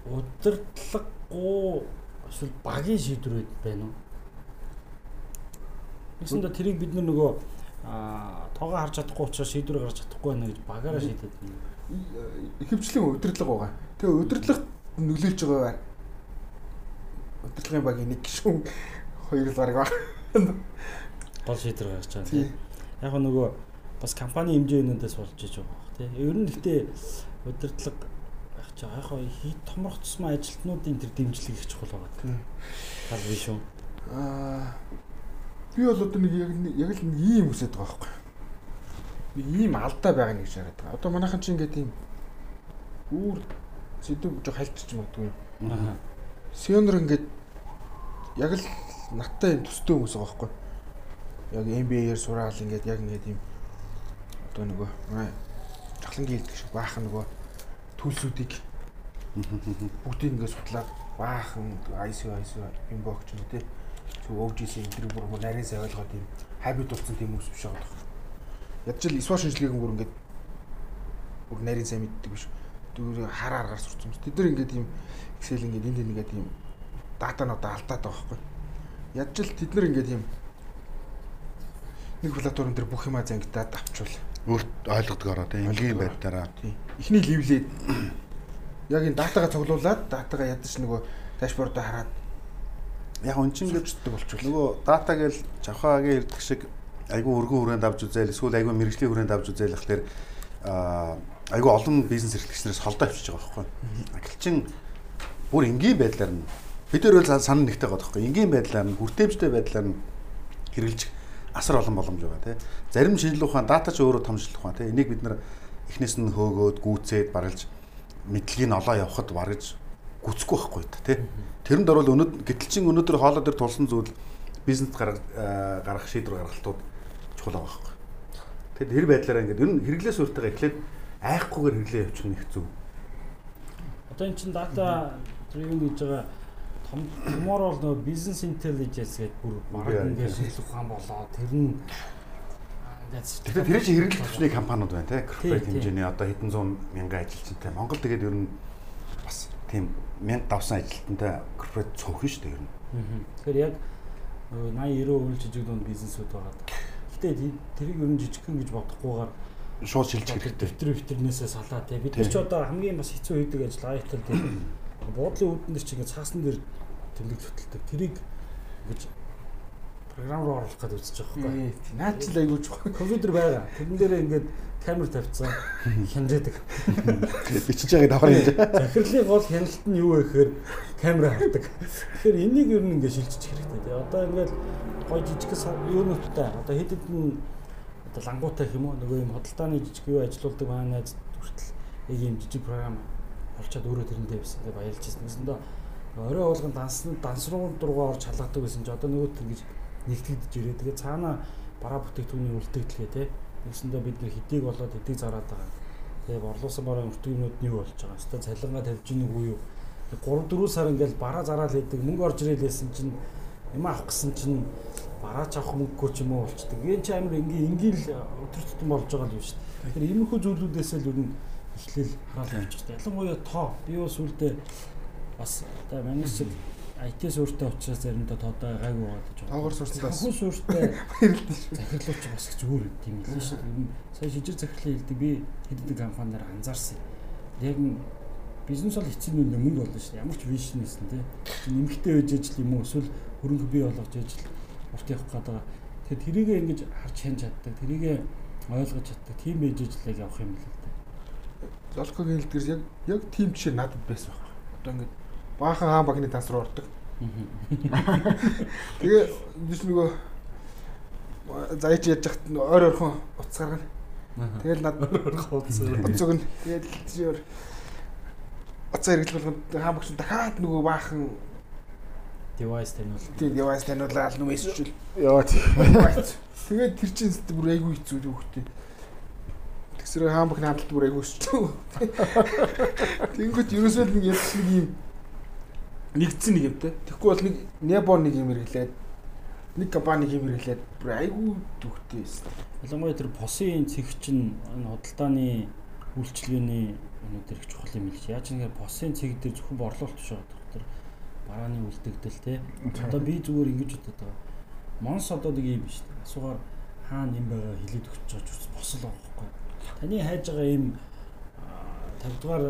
удирдлаггүй эсвэл багийн шийдвэрүүд байна уу? Нэгсэндээ тэрийг бид нөгөө тоогоо харж чадахгүй учраас шийдвэр гаргаж чадахгүй байна гэж багаараа шийдэд байна. Ихэвчлэн удирдлага байгаа. Тэгээ удирдлагт нөлөөлж байгаа удирдлагын багийн нэг гишүүн хоёр л гараг байна. Гол шийдвэр гаргаж байгаа тийм. Яг нөгөө бас компани хэмжээнээс болж иж байгаа бох тийм. Ер нь гэхдээ удирдлага байх ч яг хий томрох тусмаа ажилтнуудын тэр дэмжлэг их чухал байгаа. Тал биш үү? Аа би бол одоо нэг яг яг л нэг ийм үсэт байгаа байхгүй. Нэг ийм алдаа байгаа нэг гэж хараад байгаа. Одоо манайхан чинь ингээд ийм үүр сэдв жоо хайлтч магадгүй. Аа. Сионер ингээд яг л надтай юм төстэй хүмүүс байгаа байхгүй. Яг MBA-ээр сураал ингээд яг ингээд юм одоо нөгөө манай жахлангийн хэлдэг шиг баахан нөгөө төлсүүдийг бүгдийг ингээд судлаад баахан ICO ICO юм боогч юм тий. Зөв OGC энэ бүр бүр нарийн сайн ойлгоод юм хабит болсон тийм хүмүүс биш байгаа. Ядч л исва шинжилгээг бүр ингээд бүр нарийн сайн мэддэг биш. Дүүр хараа аргаар сурцсан. Тэд нар ингээд юм Excel ингээд энд ингээд юм дата нь одоо алдаад байгаа байхгүй. Ядч л тэд нар ингээд юм нэг платформ дээр бүх юма зангидаад авчвал Өөрт ойлгодог ороо тийм энгийн байдлаараа. тий. Эхний ливлээд яг энэ датагаа цуглуулад датагаа ядаж нөгөө дашбордоо хараад Яг үн чинь ингээд чөлтөг болчихвол нөгөө дата гээл жавхаагийн ирдэг шиг айгүй өргөн хүрээнд авч үзээл эсвэл айгүй мэрэгжлийн хүрээнд авч үзээл гэхлээр айгүй олон бизнес эрхлэгчнээс холдоо авчиж байгаа байхгүй. Агилчин бүр энгийн байдлаар нь бид л санаа нэгтэй байгаа байхгүй. Энгийн байдлаар нь хүртээмжтэй байдлаар нь хэрэгжилж асар олон боломж байгаа тий. Зарим шинжилгээ ухаан дата ч өөрөө том шинжилгээ ухаан тий. Энийг бид нар эхнээс нь хөөгөөд гүйцээд баргалж мэдлэгийг нь олоо явахад баргаж гүцэхгүй байхгүй та тий. Тэрэнд орвол өнөөдөр гэтэл чин өнөөдөр хоолой дээр тулсан зүйл бизнес гаргах гаргах шийдвэр гаргалтууд чухал байгаа байхгүй. Тэгэд тэр байдлаараа ингээд ер нь хэрэглээс өөртөө эхлээд айхгүйгээр хэрэглээ явуучих нь их зөв. Одоо эн чин дата driven гэж байгаа том томор бол нөгөө бизнес intelligence гэдэг бүр бараг ингээд шинжилгээ ухаан болоо тэр нь Тэгэхээр тэр чинь хэрэглэх төвчний компаниуд байна те. Корпорат хэмжээний одоо хэдэн зуун мянган ажилтнтай. Монгол тэгээд ер нь бас тийм мянга давсан ажилтнтай корпорат цөөхөн шүү дээ ер нь. Тэгэхээр яг нөгөө 80 90% жижиг дунд бизнесүүд байгаа. Гэтэ тэрийг ер нь жижигхэн гэж бодохгүйгээр Шууд шилжих хэрэгтэй. дэвтэр дэвтэрнээсээ салаа тий. Бид нар ч одоо хамгийн бас хэцүү хийдэг ажил тий. Буудлын үүдэн дээр чи ингээд цаасан дээр тэмдэг хөтэлдэг. Тэрийг ингэж програм руу оруулах гэдэг үзэж байгаа байхгүй. наад ч л айгуу чухал. Компьютер байгаа. Тэрэн дээр ингээд камер тавьчихсан хянжаадаг. Бичиж байгааг давхар хийж. Захирлын гол хяналт нь юу вэ гэхээр камера хардаг. Тэгэхээр энийг ер нь ингээд шилжиж хэрэгтэй. Тэгээ одоо ингээд гой жижиг юунуудтай одоо хэд хэдэн одоо лангуутай юм уу нөгөө юм хөдөлтааны жижиг юу ажилуулдаг маань найз хүртэл яг юм жижиг програм олчаад өөрөө тэрэндээ байсан. Тэгээ баярлж ирсэн. Гэсэндээ орой болгон данс дансруу дургаа орж халгадаг байсан чи одоо нөгөө тэр ингэж нэгтгэж ирээ. Тэгээ цаана бараа бүтээгдэхүүний үлдэгдлээ те. Гэсэндээ бид нэр хэдийг болоод хэдийг зараад байгаа. Тэгээ борлуусан бараа өртгөнүүд нь юу болж байгаа. Өстой цалингаа тавьж ийн үгүй юу. 3 4 сар ингээл бараа зараал хийдэг мөнгө орж ирээлсэн чинь юм авах гэсэн чинь бараач авах мөнгөгүй ч юм уу болчдөг. Энэ ч амар энгийн энгийн л өдөр тутам болж байгаа юм шүү дээ. Тэгэхээр иймэрхүү зүйлүүдээс л ер нь эхлээл хараал байгаа. Ялангуяа тоо би бас үлдээ бас одоо манай шиг IT суурьтай учраас заримдаа тоодоо гайгүй байгаа гэж Тоогоор суурсан бас. Санхүү суурьтай Баярлалаа шүү. захирлууч бас гэж өөр юм хэлээ шүү дээ. Сая шижир захирлын хэлдэг би хэд хэдэн компаниар анзаарсан. Яг нь бизнес бол эцсийн нүндээ мөнгө болно шүү дээ. Ямар ч вишн нэсэн тий. Нэмэгтэй байж ижил юм уу эсвэл хөрөнгө бий болгож ижил урт явах байгаа. Тэгэхээр тэрийг ингэж харж хянж чаддаг. Тэрийг ойлгож чаддаг. Байж ижил яг явах юм л л дээ. Золкогийн хэлдгэр яг яг тийм жишээ надад байсан байна. Одоо ингээд баахан хаан багны танс руу ордог. Тэгээ биш нөгөө заяж яаж яхад ойр ойрхон утас гаргана. Тэгэл над утсаг нь тэгэл тийшээр утас хэрэглэх болгонд хаан багш дахиад нөгөө баахан Device таниул. тийм девайс таниулаад нү мессежүүл. Яа тий. Тэгээд тэр чинь зү бүр айгүй хэцүү хөхтэй. Тэгсрээ хаан багны хандлт бүр айгүй өсчөө. Тэнгөт ерөөсөө л нэг юм нэг юм нэгдсэн нэг юмтай. Тэгэхгүй бол нэг Небо нэг юм хэрэглээд нэг компани юм хэрэглээд бүр айгүй төвхтэй байсан. Ялангуяа тэр посын цэг чинь энэ худалдааны үйлчлэгээний өнөө төр их чухал юм л. Яаж нэгээр посын цэг дээр зөвхөн борлуулалт биш байгаа. Тэр барааны үлдэгдэл те. Одоо би зүгээр ингэж бодод байгаа. Монс одоо нэг юм биш. Асуугаар хаана юм байгаа хилээд өгч байгаа ч босол байхгүй. Таны хайж байгаа юм 50 дугаар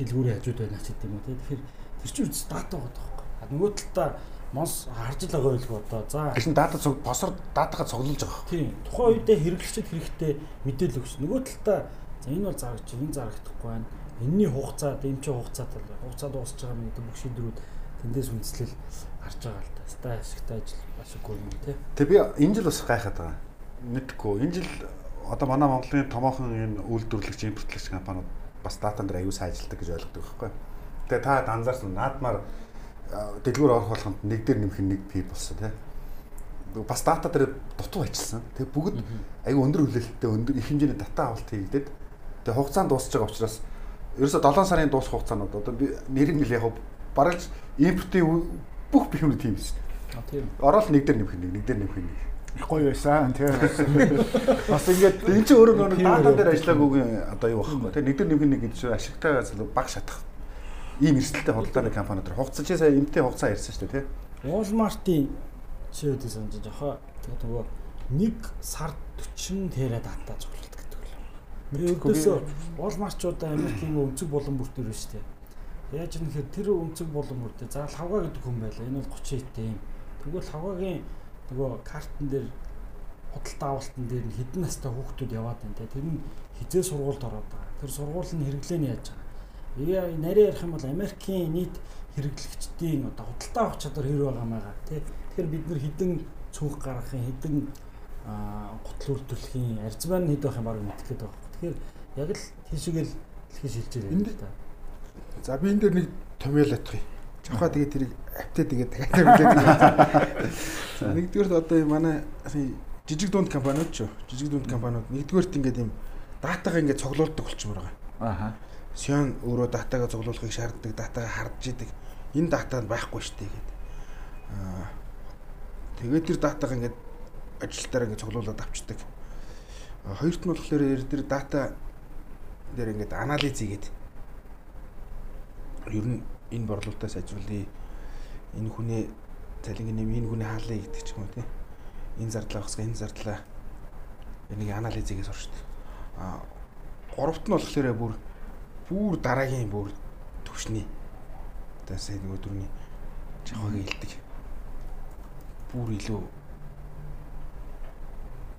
дэлгүүрийн хажууд байна ч гэдэм үү те. Тэгэхээр тэр чинь үс дата байгаа байхгүй. А нөгөө талдаа монс харж л байгаа байлгүй одоо. За Гэсэн дата цог босор датагаа цуглуулж байгаа. Тийм. Тухайн үедээ хэрэглэгчид хэрэгтэй мэдээлэл өгч. Нөгөө талдаа за энэ бол зарагч, энэ зарагдахгүй байна. Энийний хугацаа, энэ ч хугацаа тал. Хугацаа дуусч байгаа мэт бүх шийдвэрүүд тэндээс үндэслэл гарч байгаа л та. Ста ашигтай ажил гоо юм тий. Тэг би энэ жил бас гайхаад байгаа. Мэдхгүй. Энэ жил одоо манай Монголын томоохон энэ үйлдвэрлэгч импортлогч компаниуд бас датан дээр аюул сайн ажилладаг гэж ойлгодог байхгүй. Тэгээ та анзаарсан наадмаар дэлгүүр орох болгонд нэг дээр нэмэх нэг пи болсон тий. Бас дата дээр дутуу ажилласан. Тэгээ бүгд аюу өндөр хүлээлттэй өндөр их хэмжээний дата авалт хийгдээд тэгээ хугацаанд дуусч байгаа учраас ерөөсө 7 сарын дуусах хугацаанд одоо би нэрийг нь яг бараг импортын бүх биемүүд тийм биш. А тийм. Орол нэг дээр нэмэх нэг нэг дээр нэмэх нэг. их гоё байсан тий. Бас ингээд Энд чинь өөрөө нөгөө дата дээр ажиллаагүйгийн одоо юу байхгүй тий нэг дээр нэмэх нэг гэж ашигтай баг шатах ийм эрсдэлтэй худалдааны компаниуд төр хугацаа чи сая эмтэй хугацаа ярьсан шүү дээ тий. Walmart-ийн чи үүдээ санаж жохоо тэгээд нөгөө нэг сард 40 тэрэ дата цуглуулдаг гэдэг л. Өвдөөсөө Walmart-чуудаа Америкийн өнцөг булан бүрт ирвэ шүү дээ. Яаж юм хэрэг тэр өнцөг булан бүртээ за лавга гэдэг хүн байлаа. Энэ бол 30 хэдтэй юм. Тэгвэл лавгагийн нөгөө картн дээр худалдаа авалтан дээр хэдэн настай хүүхдүүд яваад байна те. Тэр нь хизээ сургуульд ороод байгаа. Тэр сургууль нь хэрэглээ нь яаж байгаа. Нарийн ярих юм бол Америкийн нийт хэрэглэгчдийн одоо худалдаа авах чадвар хэр байгаа маяга тий. Тэгэхээр бид нар хідэн цүнх гаргахын хідэн гутал үйлдвэрлэхийн арзмаар нь хэд байх юм баг мэдэх гээд байгаа. Тэгэхээр яг л тийшгээл хэлхий шилжиж байна л да. За би энэ дээр нэг томьёолох юм. Жохоо тэгээ тэрийг автаа тэгээ дахиад. За нэгдүгээр одоо манай жижиг дунд компаниуд ч жижиг дунд компаниуд нэгдүгээрт ингээд юм датагаа ингээд цоглуулдаг болчмоор байгаа. ааха. Сион өөрөө датагаа цуглуулахыг шаарддаг, датагаа хардж идэг. Энэ дата нь байхгүй шүү дээ гэдэг. Аа тэгээд тэр датагаа ингээд ажилтаараа ингээд цуглуулад авчдаг. Хоёрт нь болохоор дээр дата дээр ингээд анализ хийгээд ер нь энэ борлуулалтаа сайжруулъя. Энэ хүний цалингийн нэм энэ хүний хаалъя гэдэг ч юм уу тийм. Энэ зардлаа багсга энэ зардлаа энийг анализ хийгээд сурчдаг. Аа гуравт нь болохоор бүр бүр дараагийн бүр төвшний одоо сая нэг өдрөний жахагийн илдэг бүр илүү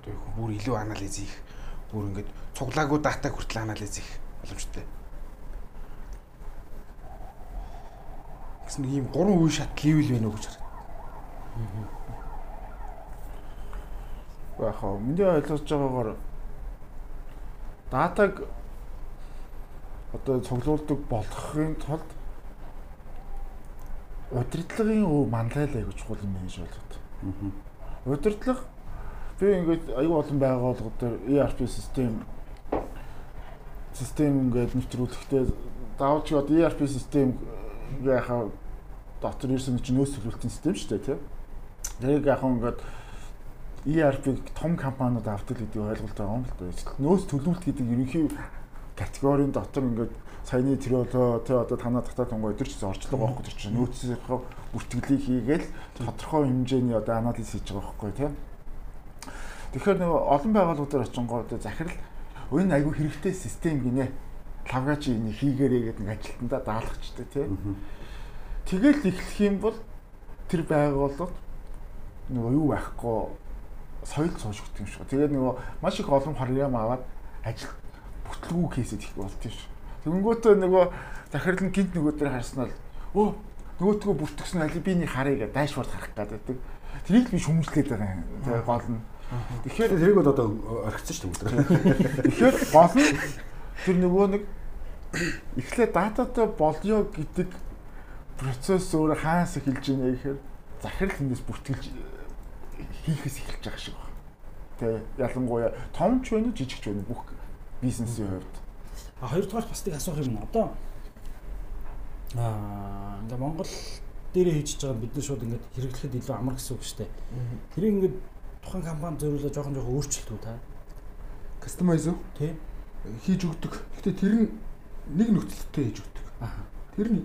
юу бүр илүү анализ хийх бүр ингээд цуглаагүй дата хүртэл анализ хийх боломжтой. Гэсэн нэг ийм гурван үе шат левел байна уу гэж хараад. Яг хаа миний ойлгож байгаагаар датаг одоо цуглуулдаг болгохын тулд удирдлагын өв манлайлаа гэж чухал юм гэж ойлгоод. Удирдлага би ингээд аюу олон байгууллагууд дээр ERP систем систем ингээд нэвтрүүлэхдээ давж одоо ERP систем яхаа дотор ирсэн чинь нөөц төлөвлөлтийн систем шүү дээ тийм. Тэрийг яг ингээд ERP том компаниуд авдаг гэдэг ойлголт байгаа юм л да. Нөөц төлөвлөлт гэдэг ерөнхий категорийн дотор ингээд саяны одоо тэ одоо танаа татаа тунгой өдөр ч орчлого байхгүй тэр чинь нөөцийнхөө бүртгэлийг хийгээл тодорхой хэмжээний одоо анализ хийж байгаа байхгүй тийм. Тэгэхээр нөгөө олон байгууллагуудаар очингоо одоо захирал энэ айгүй хэрэгтэй систем гинэ лавгаач энийг хийгээрэй гэдэг нэг ажилтнаа даалгачтай тийм. Тэгэл эхлэх юм бол тэр байгууллагад нөгөө юу байхгүй соёл суужигддаг юм шиг. Тэгээд нөгөө маш их олон харьяам аваад ажил бүтлгүү кейсэд их болт юм шиг. Тэгэнгүүтээ нөгөө захирал нь гинт нөгөө дээр харснаар өө нөгөөтгөө бүртгэсэн алибиний гэдэг дашборд харах гэдэг. Тэрийг би шүмжлээд байгаа юм. Тэгээ гол нь. Тэгэхээр тэрийг бол одоо орхицсан шүү дээ. Тэгэхээр гол нь тэр нөгөө нэг эхлээ дататай болёо гэдэг процесс өөр хаанаас эхэлж байна гэхээр захирал эндээс бүртгэлж хийхээс эхэлж байгаа шиг байна. Тэ ялангуяа том ч байна жижиг ч байна бүх бизнесийн хувьд. А хоёрдугаар бас нэг асуух юм. Одоо аа ингээ Монгол дээрээ хийж байгаа бид нар шууд ингээд хэрэглэхэд илүү амар гэсэн үг шүү дээ. Тэрийг ингээд тухайн компани зориулаад жоохон жоохон өөрчлөлтөө та. Кастомайз уу? Тий. хийж өгдөг. Гэтэ тэр нь нэг нөхцөлтэй хийж өгдөг. Тэр нь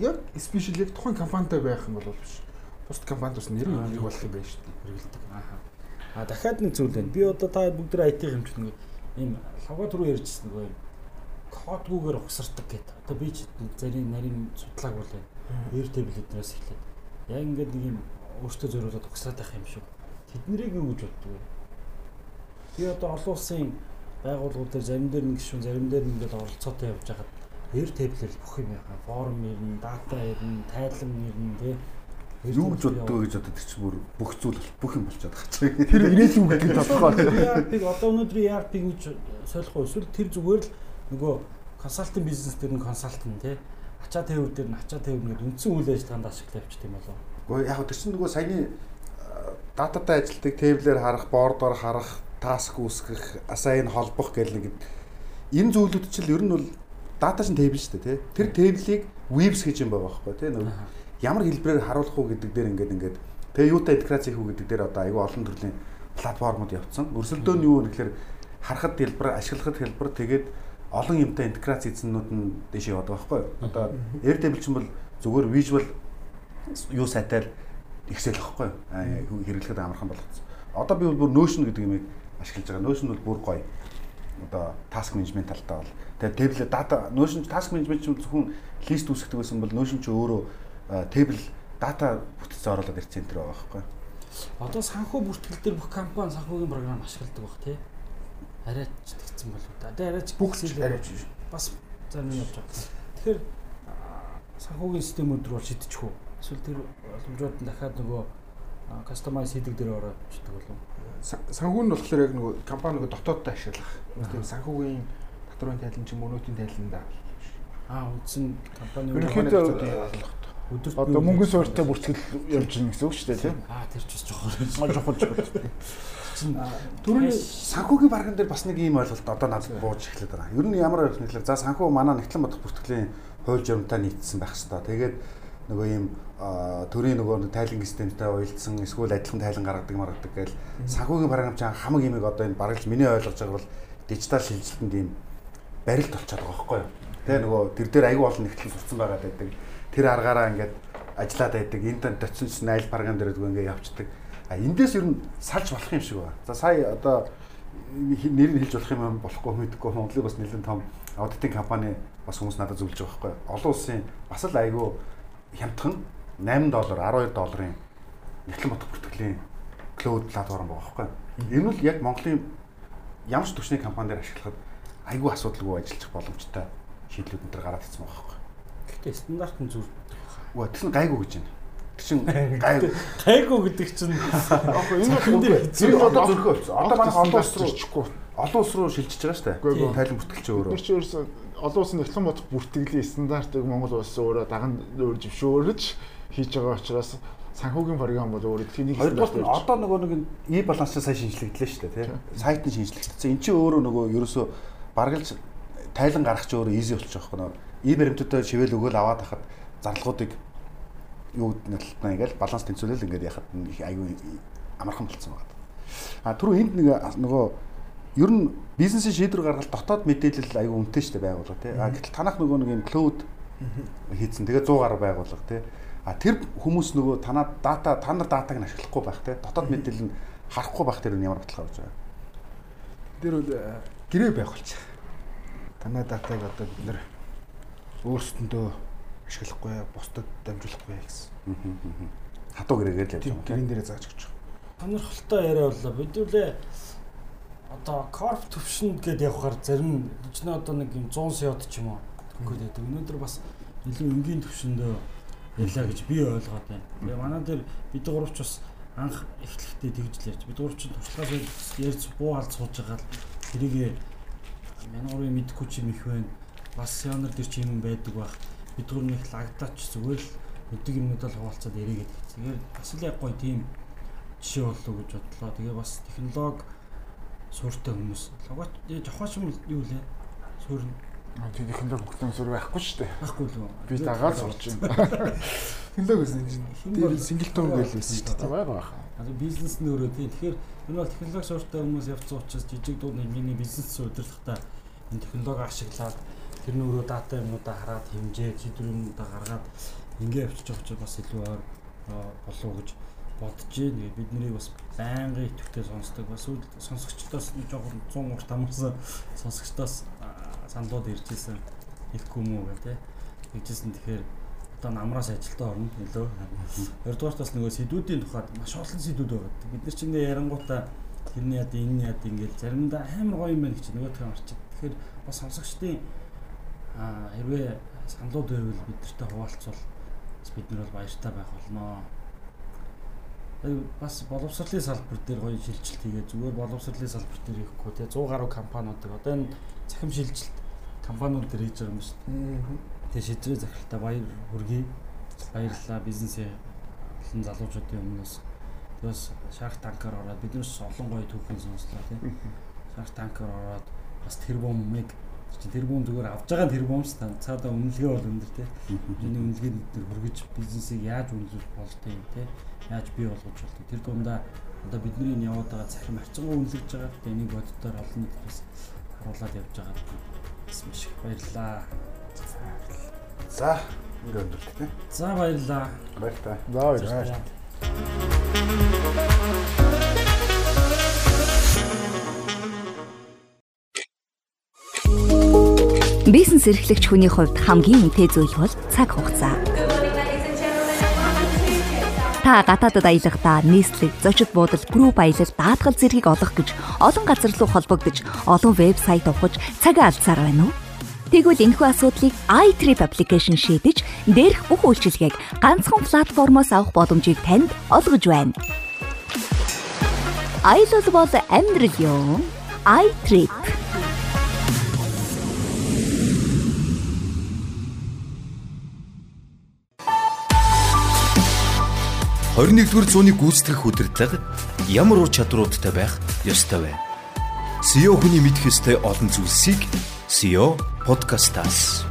яг спешиал яг тухайн компанитай байх юм бол биш. Бусд компанид бас нэр Аа, нэг болох юм байна шүү дээ. Хэрэглэдэг. Аха. А дахиад нэг зүйл байна. Би одоо та бүгд IT хэмжих нэг ийм лавга түрүү ярьжсэн нөгөө кодгүйгээр ухсардаг гэдэг. Одоо би ч зарим нарийн судлааг бол веб тэбл эднээс эхлээд яг ингээд нэг юм өөртөө зориулаад ухсаад байх юм шиг. Тэднийг юу гэж боддог вэ? Би одоо олон улсын байгууллагууд дээр зарим дээр нэг гишүүн зарим дээр ингээд оролцоотой явж хагаад веб тэблэл бүх юм яхаа форум ирнэ, дата ирнэ, тайлан ирнэ тий. Юу гэж боддог гэж одоо тэр чинь бүр бүх зүйл бүх юм болчиход байгаа чинь. Тэр ирээдүйн гэдэг тодорхой. ERP-г одоо өнөөдөр ERP гэж солих уу эсвэл тэр зүгээр л нөгөө консалтинг бизнес дээр нь консалтинг тий ачаа тээвэр дээр нь ачаа тээвэр нэг үндсэн үйл ажиллагаанд ашиглаж явчих юм болов. Гэхдээ яг тэр чинь нөгөө саяны дататай ажилтдаг тейблээр харах, бордоор харах, таск үүсгэх, assign холбох гэл нэг энэ зүйлүүд чинь ер нь бол дата шин тейбл шүү дээ тий. Тэр тейблийг weaves гэж юм байгаа байхгүй тий. Нөгөө ямар хэлбэрээр харуулах уу гэдэг дээр ингээд ингээд тэгээ юутай интеграц хийх үү гэдэг дээр одоо айгүй олон төрлийн платформуд явцсан. Өрсөлдөө нь юу вэ гэхээр харахад хэлбэр, ашиглахад хэлбэр тэгээд олон юмтай интеграц хийснүүд нь дэш яваад байгаа байхгүй юу. Одоо Airtable чинь бол зүгээр visual юу сайтай Excel гэхгүй юу. Хэрэглэхэд амархан болгоцсон. Одоо би бол бүр Notion гэдэг юмыг ашиглаж байгаа. Notion бол бүр гоё. Одоо task management талтай бол. Тэгээд table data Notion task management чинь зөвхөн лист үүсгдэг байсан бол Notion ч өөрөө table дата бүтцээ оруулаад ирсэн энэ байгаа байхгүй. Одоо санхүү бүртгэл дээр бүх компани санхүүгийн програм ашигладаг баг тий. Арайч тэгсэн болов да. Тэгээ арайч бүх арайч бас зарим нь явж байгаа. Тэгэхээр санхүүгийн системүүд рүү шидчих үү? Эсвэл тэр боломжууд нь дахиад нөгөө кастомайз хийдэг дээр ороод чийдэг болов. Санхүү нь болохоор яг нөгөө компани нөгөө дотооддоо ашиглах. Тийм санхүүгийн татварын тайлан ч юм өнөөтийн тайланда. Аа үндсэн компани ерөнхийдөө өдөрт одоо мөнгөн суурьтай бүртгэл явж байгаа гэсэн үг шүү дээ тийм. Аа тэр ч бас жохор. Жохор жохор. Түрүүний санхүүгийн барган дээр бас нэг ийм ойлголт одоо надад бууж эхлэв байгаа. Ер нь ямар ойлголт нэхлээр за санхүү манай нэгтлэн бодох бүртгэлийн хууль журамтай нийцсэн байх хэвээр. Тэгээд нөгөө ийм төрийн нөгөө тайлан системтэй уялдсан эсвэл адилхан тайлан гаргадаг маргадаг гээл санхүүгийн програмч хамаг имийг одоо энэ баргалж миний ойлгож байгаа бол дижитал шилжилтэнд ийм барилт болчиход байгаа байхгүй юу. Тэгээ нөгөө тэр дээр аягүй олон нэгтлэн сурцсан байгаа байдаг. Тэр аргаараа ингээд ажиллаад байдаг. Энд доцсон айл програм дээр ингээд явцдаг. А эндээс ер нь салж болох юм шиг байна. За сая одоо нэр нь хэлж болох юм болохгүй мэдгүй Монголын бас нэлээд том аудитын компани бас хүмүүс надад зөвлөж байгаа байхгүй. Олон улсын бас л айгүй хямдхан 8 доллар 12 долларын нэгтлэн бодох бүртгэлийн клоуд платформ байгаа байхгүй. Энэ нь яг Монголын ямар ч төвчний компани дээр ашиглахад айгүй асуудалгүй ажиллах боломжтой шийдлүүд энэ төр гараад ирсэн байгаа байхгүй. Гэхдээ стандарт нь зүр. Үгүй тэгсэн гайгүй гэж байна. Тэг чин гайгүй. Гайгүй гэдэг чинь яг энэ зэрэг одоо зөрхөө болсон. Одоо манай олон улс руу чихгүй. Олон улс руу шилжиж байгаа шүү дээ. Тайлан бүртгэлч өөрөө. Тэр чинь ерөөсөө олон улсын нэгтлэн бодох бүртгэлийн стандартыг Монгол улс өөрөө даган өөр зөвшөөрөж хийж байгаа учраас санхүүгийн програм бол өөрөө тэнийг Хоёрдугаар нь одоо нөгөө нэг и баланс сая шинжлэгдлээ шүү дээ тий. Сайт нь шинжлэгдсэн. Энд чинь өөрөө нөгөө ерөөсөө баргалж тайлан гаргах чинь өөрөө easy болчих واخ нөгөө и баримтуудаа шивэл өгөөл аваад хахад зарлагуудыг юу гэдэлтнаа ингээл баланс тэнцвэрэл ингээд яхад айгүй амархан болцсон байна. А түрүү энд нэг нөгөө ер нь бизнесийн шийдвэр гаргалт дотоод мэдээлэл айгүй үнэтэй шүү дээ байгуулга тий. А гэтэл танах нөгөө нэг юм cloud хийцэн тэгээ 100 гаруй байгуулга тий. А тэр хүмүүс нөгөө танаа дата та нар датаг нь ашиглахгүй байх те дотоод мэдээлэл нь харахгүй байх тэр нь ямар баталгаа болж байгаа. Тэр бол гэрээ байх болчих. Танаа датаг одоо бид нэр өөрсдөндөө ашиглахгүй бусдад дамжуулахгүй гэсэн. Хатуу гэрээгээр л явж байгаа. Гэрэн дээрээ зааж өгч байгаа. Сонирхолтой яриа боллоо. Бид үлээ одоо корп төвшөнд гээд явахаар зарим ч одоо нэг юм 100 сяд ч юм уу тэгвэл байдаг. Өнөөдөр бас илүү энгийн төвшөндөө ярьлаа гэж би ойлгоод байна. Тэгээ манай дээр бид гуравч бас анх эхлэхдээ тэгж л ярьж. Бид гуравч туршлагаас ярьж буу алд сууж байгаа л тэрийг мянгарыг мэдхгүй ч юм их байна. Бас сионер дээр ч юм байдаг байх. Бид гур нэг лагтаач зүгээр л өдөг юмнуудаа л хуваалцаад яригээд. Тэгээд бас л яг гоё тийм жишээ боллоо гэж бодлоо. Тэгээ бас технологи сууртай хүмүүс. Логоч жохооч юм юу лээ? Суурн Тийм технологи хөгжсөн сүр байхгүй шүү дээ. Байхгүй л үү. Би дагаад сурч байна. Технологи гэсэн чинь дээр синглтон гээл байсан шүү дээ. Байгаа баха. Одоо бизнес нь өөрөө тийм. Тэгэхээр энэ бол технологи суурьтай хүмүүс явцсан учраас жижиг дуу нэмийн бизнес удирдахтаа энэ технологи ашиглаад тэр нь өөрөө дата юмудаа хараад хэмжээ, шийдвэр юмудаа гаргаад ингээ явчих жоох бас илүү ойр болов уу гэж бодож байна. Бид нарыг бас байнгын идэвхтэй сонсдог. Бас сонсогчдоос жоохон 100 урт амарсан сонсогчдоос саналууд ирж исэн хэлэхгүй мүү гэх тээ. Тэгжсэн тэгэхээр одоо намраас ажилтаа орно нөлөө. Хоёрдугаар бас нөгөө сэдвүүдийн тухайд маш олон сэдвүүд байгаа. Бид нар чинь ярангуудаа тэрний яд энэ яд ингээл заримдаа амар гоё юм байна гэж нөгөө тань орчих. Тэгэхээр бас сонсогчдын хэрвээ саналууд байвал бид нартай хуваалцвал бид нар бол баяртай байх болно бас боловсролын салбар дээр гоё шилжилт хийгээ зүгээр боловсролын салбар дээр ихгүй те 100 гаруй компаниудаг одоо энэ цахим шилжилт компаниуд дээр хийж байгаа юм шүү дээ. Тэгээ шидрээ захиралтай баяр хүргэе. Баярлалаа бизнесээ олон залуучуудын өмнөөс. Тэгээс Shark Tank-аар ороод биднээс олон гоё түүхэн сонслоо тийм. Shark Tank-аар ороод бас тэрбумыг чи тэрбум зүгээр авж байгаа тэрбумс та цаадаа үнэлгээ бол өндөр тийм. Миний үнэлгээд бид хүргэж бизнесийг яаж үнэлүүлэх болтой юм тийм. Яаж бий болгож болтой. Тэр дундаа одоо бидний яваад байгаа цахим авцгаа үнэлж байгаа. Тэгээ энийг боддоор олон нийтээс харуулад явж байгаа. Бас маш их баярлалаа. За ингээ өндөрлөлт тийм. За баярлалаа. Баярлалаа. За баярлалаа. Бизнес эрхлэгч хүний хувьд хамгийн үнэтэй зүйл бол цаг хугацаа. Та гадаадад аялахдаа нийслэг, зочид буудал, групп аялал, даатгал зэргийг олох гэж олон газар руу холбогдож, олон вебсайт ухаж цагаа алдсаар байна уу? Тэгвэл энэхүү асуудлыг iTrip application шийдэж, дээрх бүх үйлчилгээг ганцхан платформоос авах боломжийг танд олгож байна. Аялал бол амьдрал ёо. iTrip 21-р зууны гүйцэтгэх удирдлага ямар ур чадруудтай байх ёстой вэ? SEO хүний мэдэх ёстой олон зүйлсийг SEO подкастаас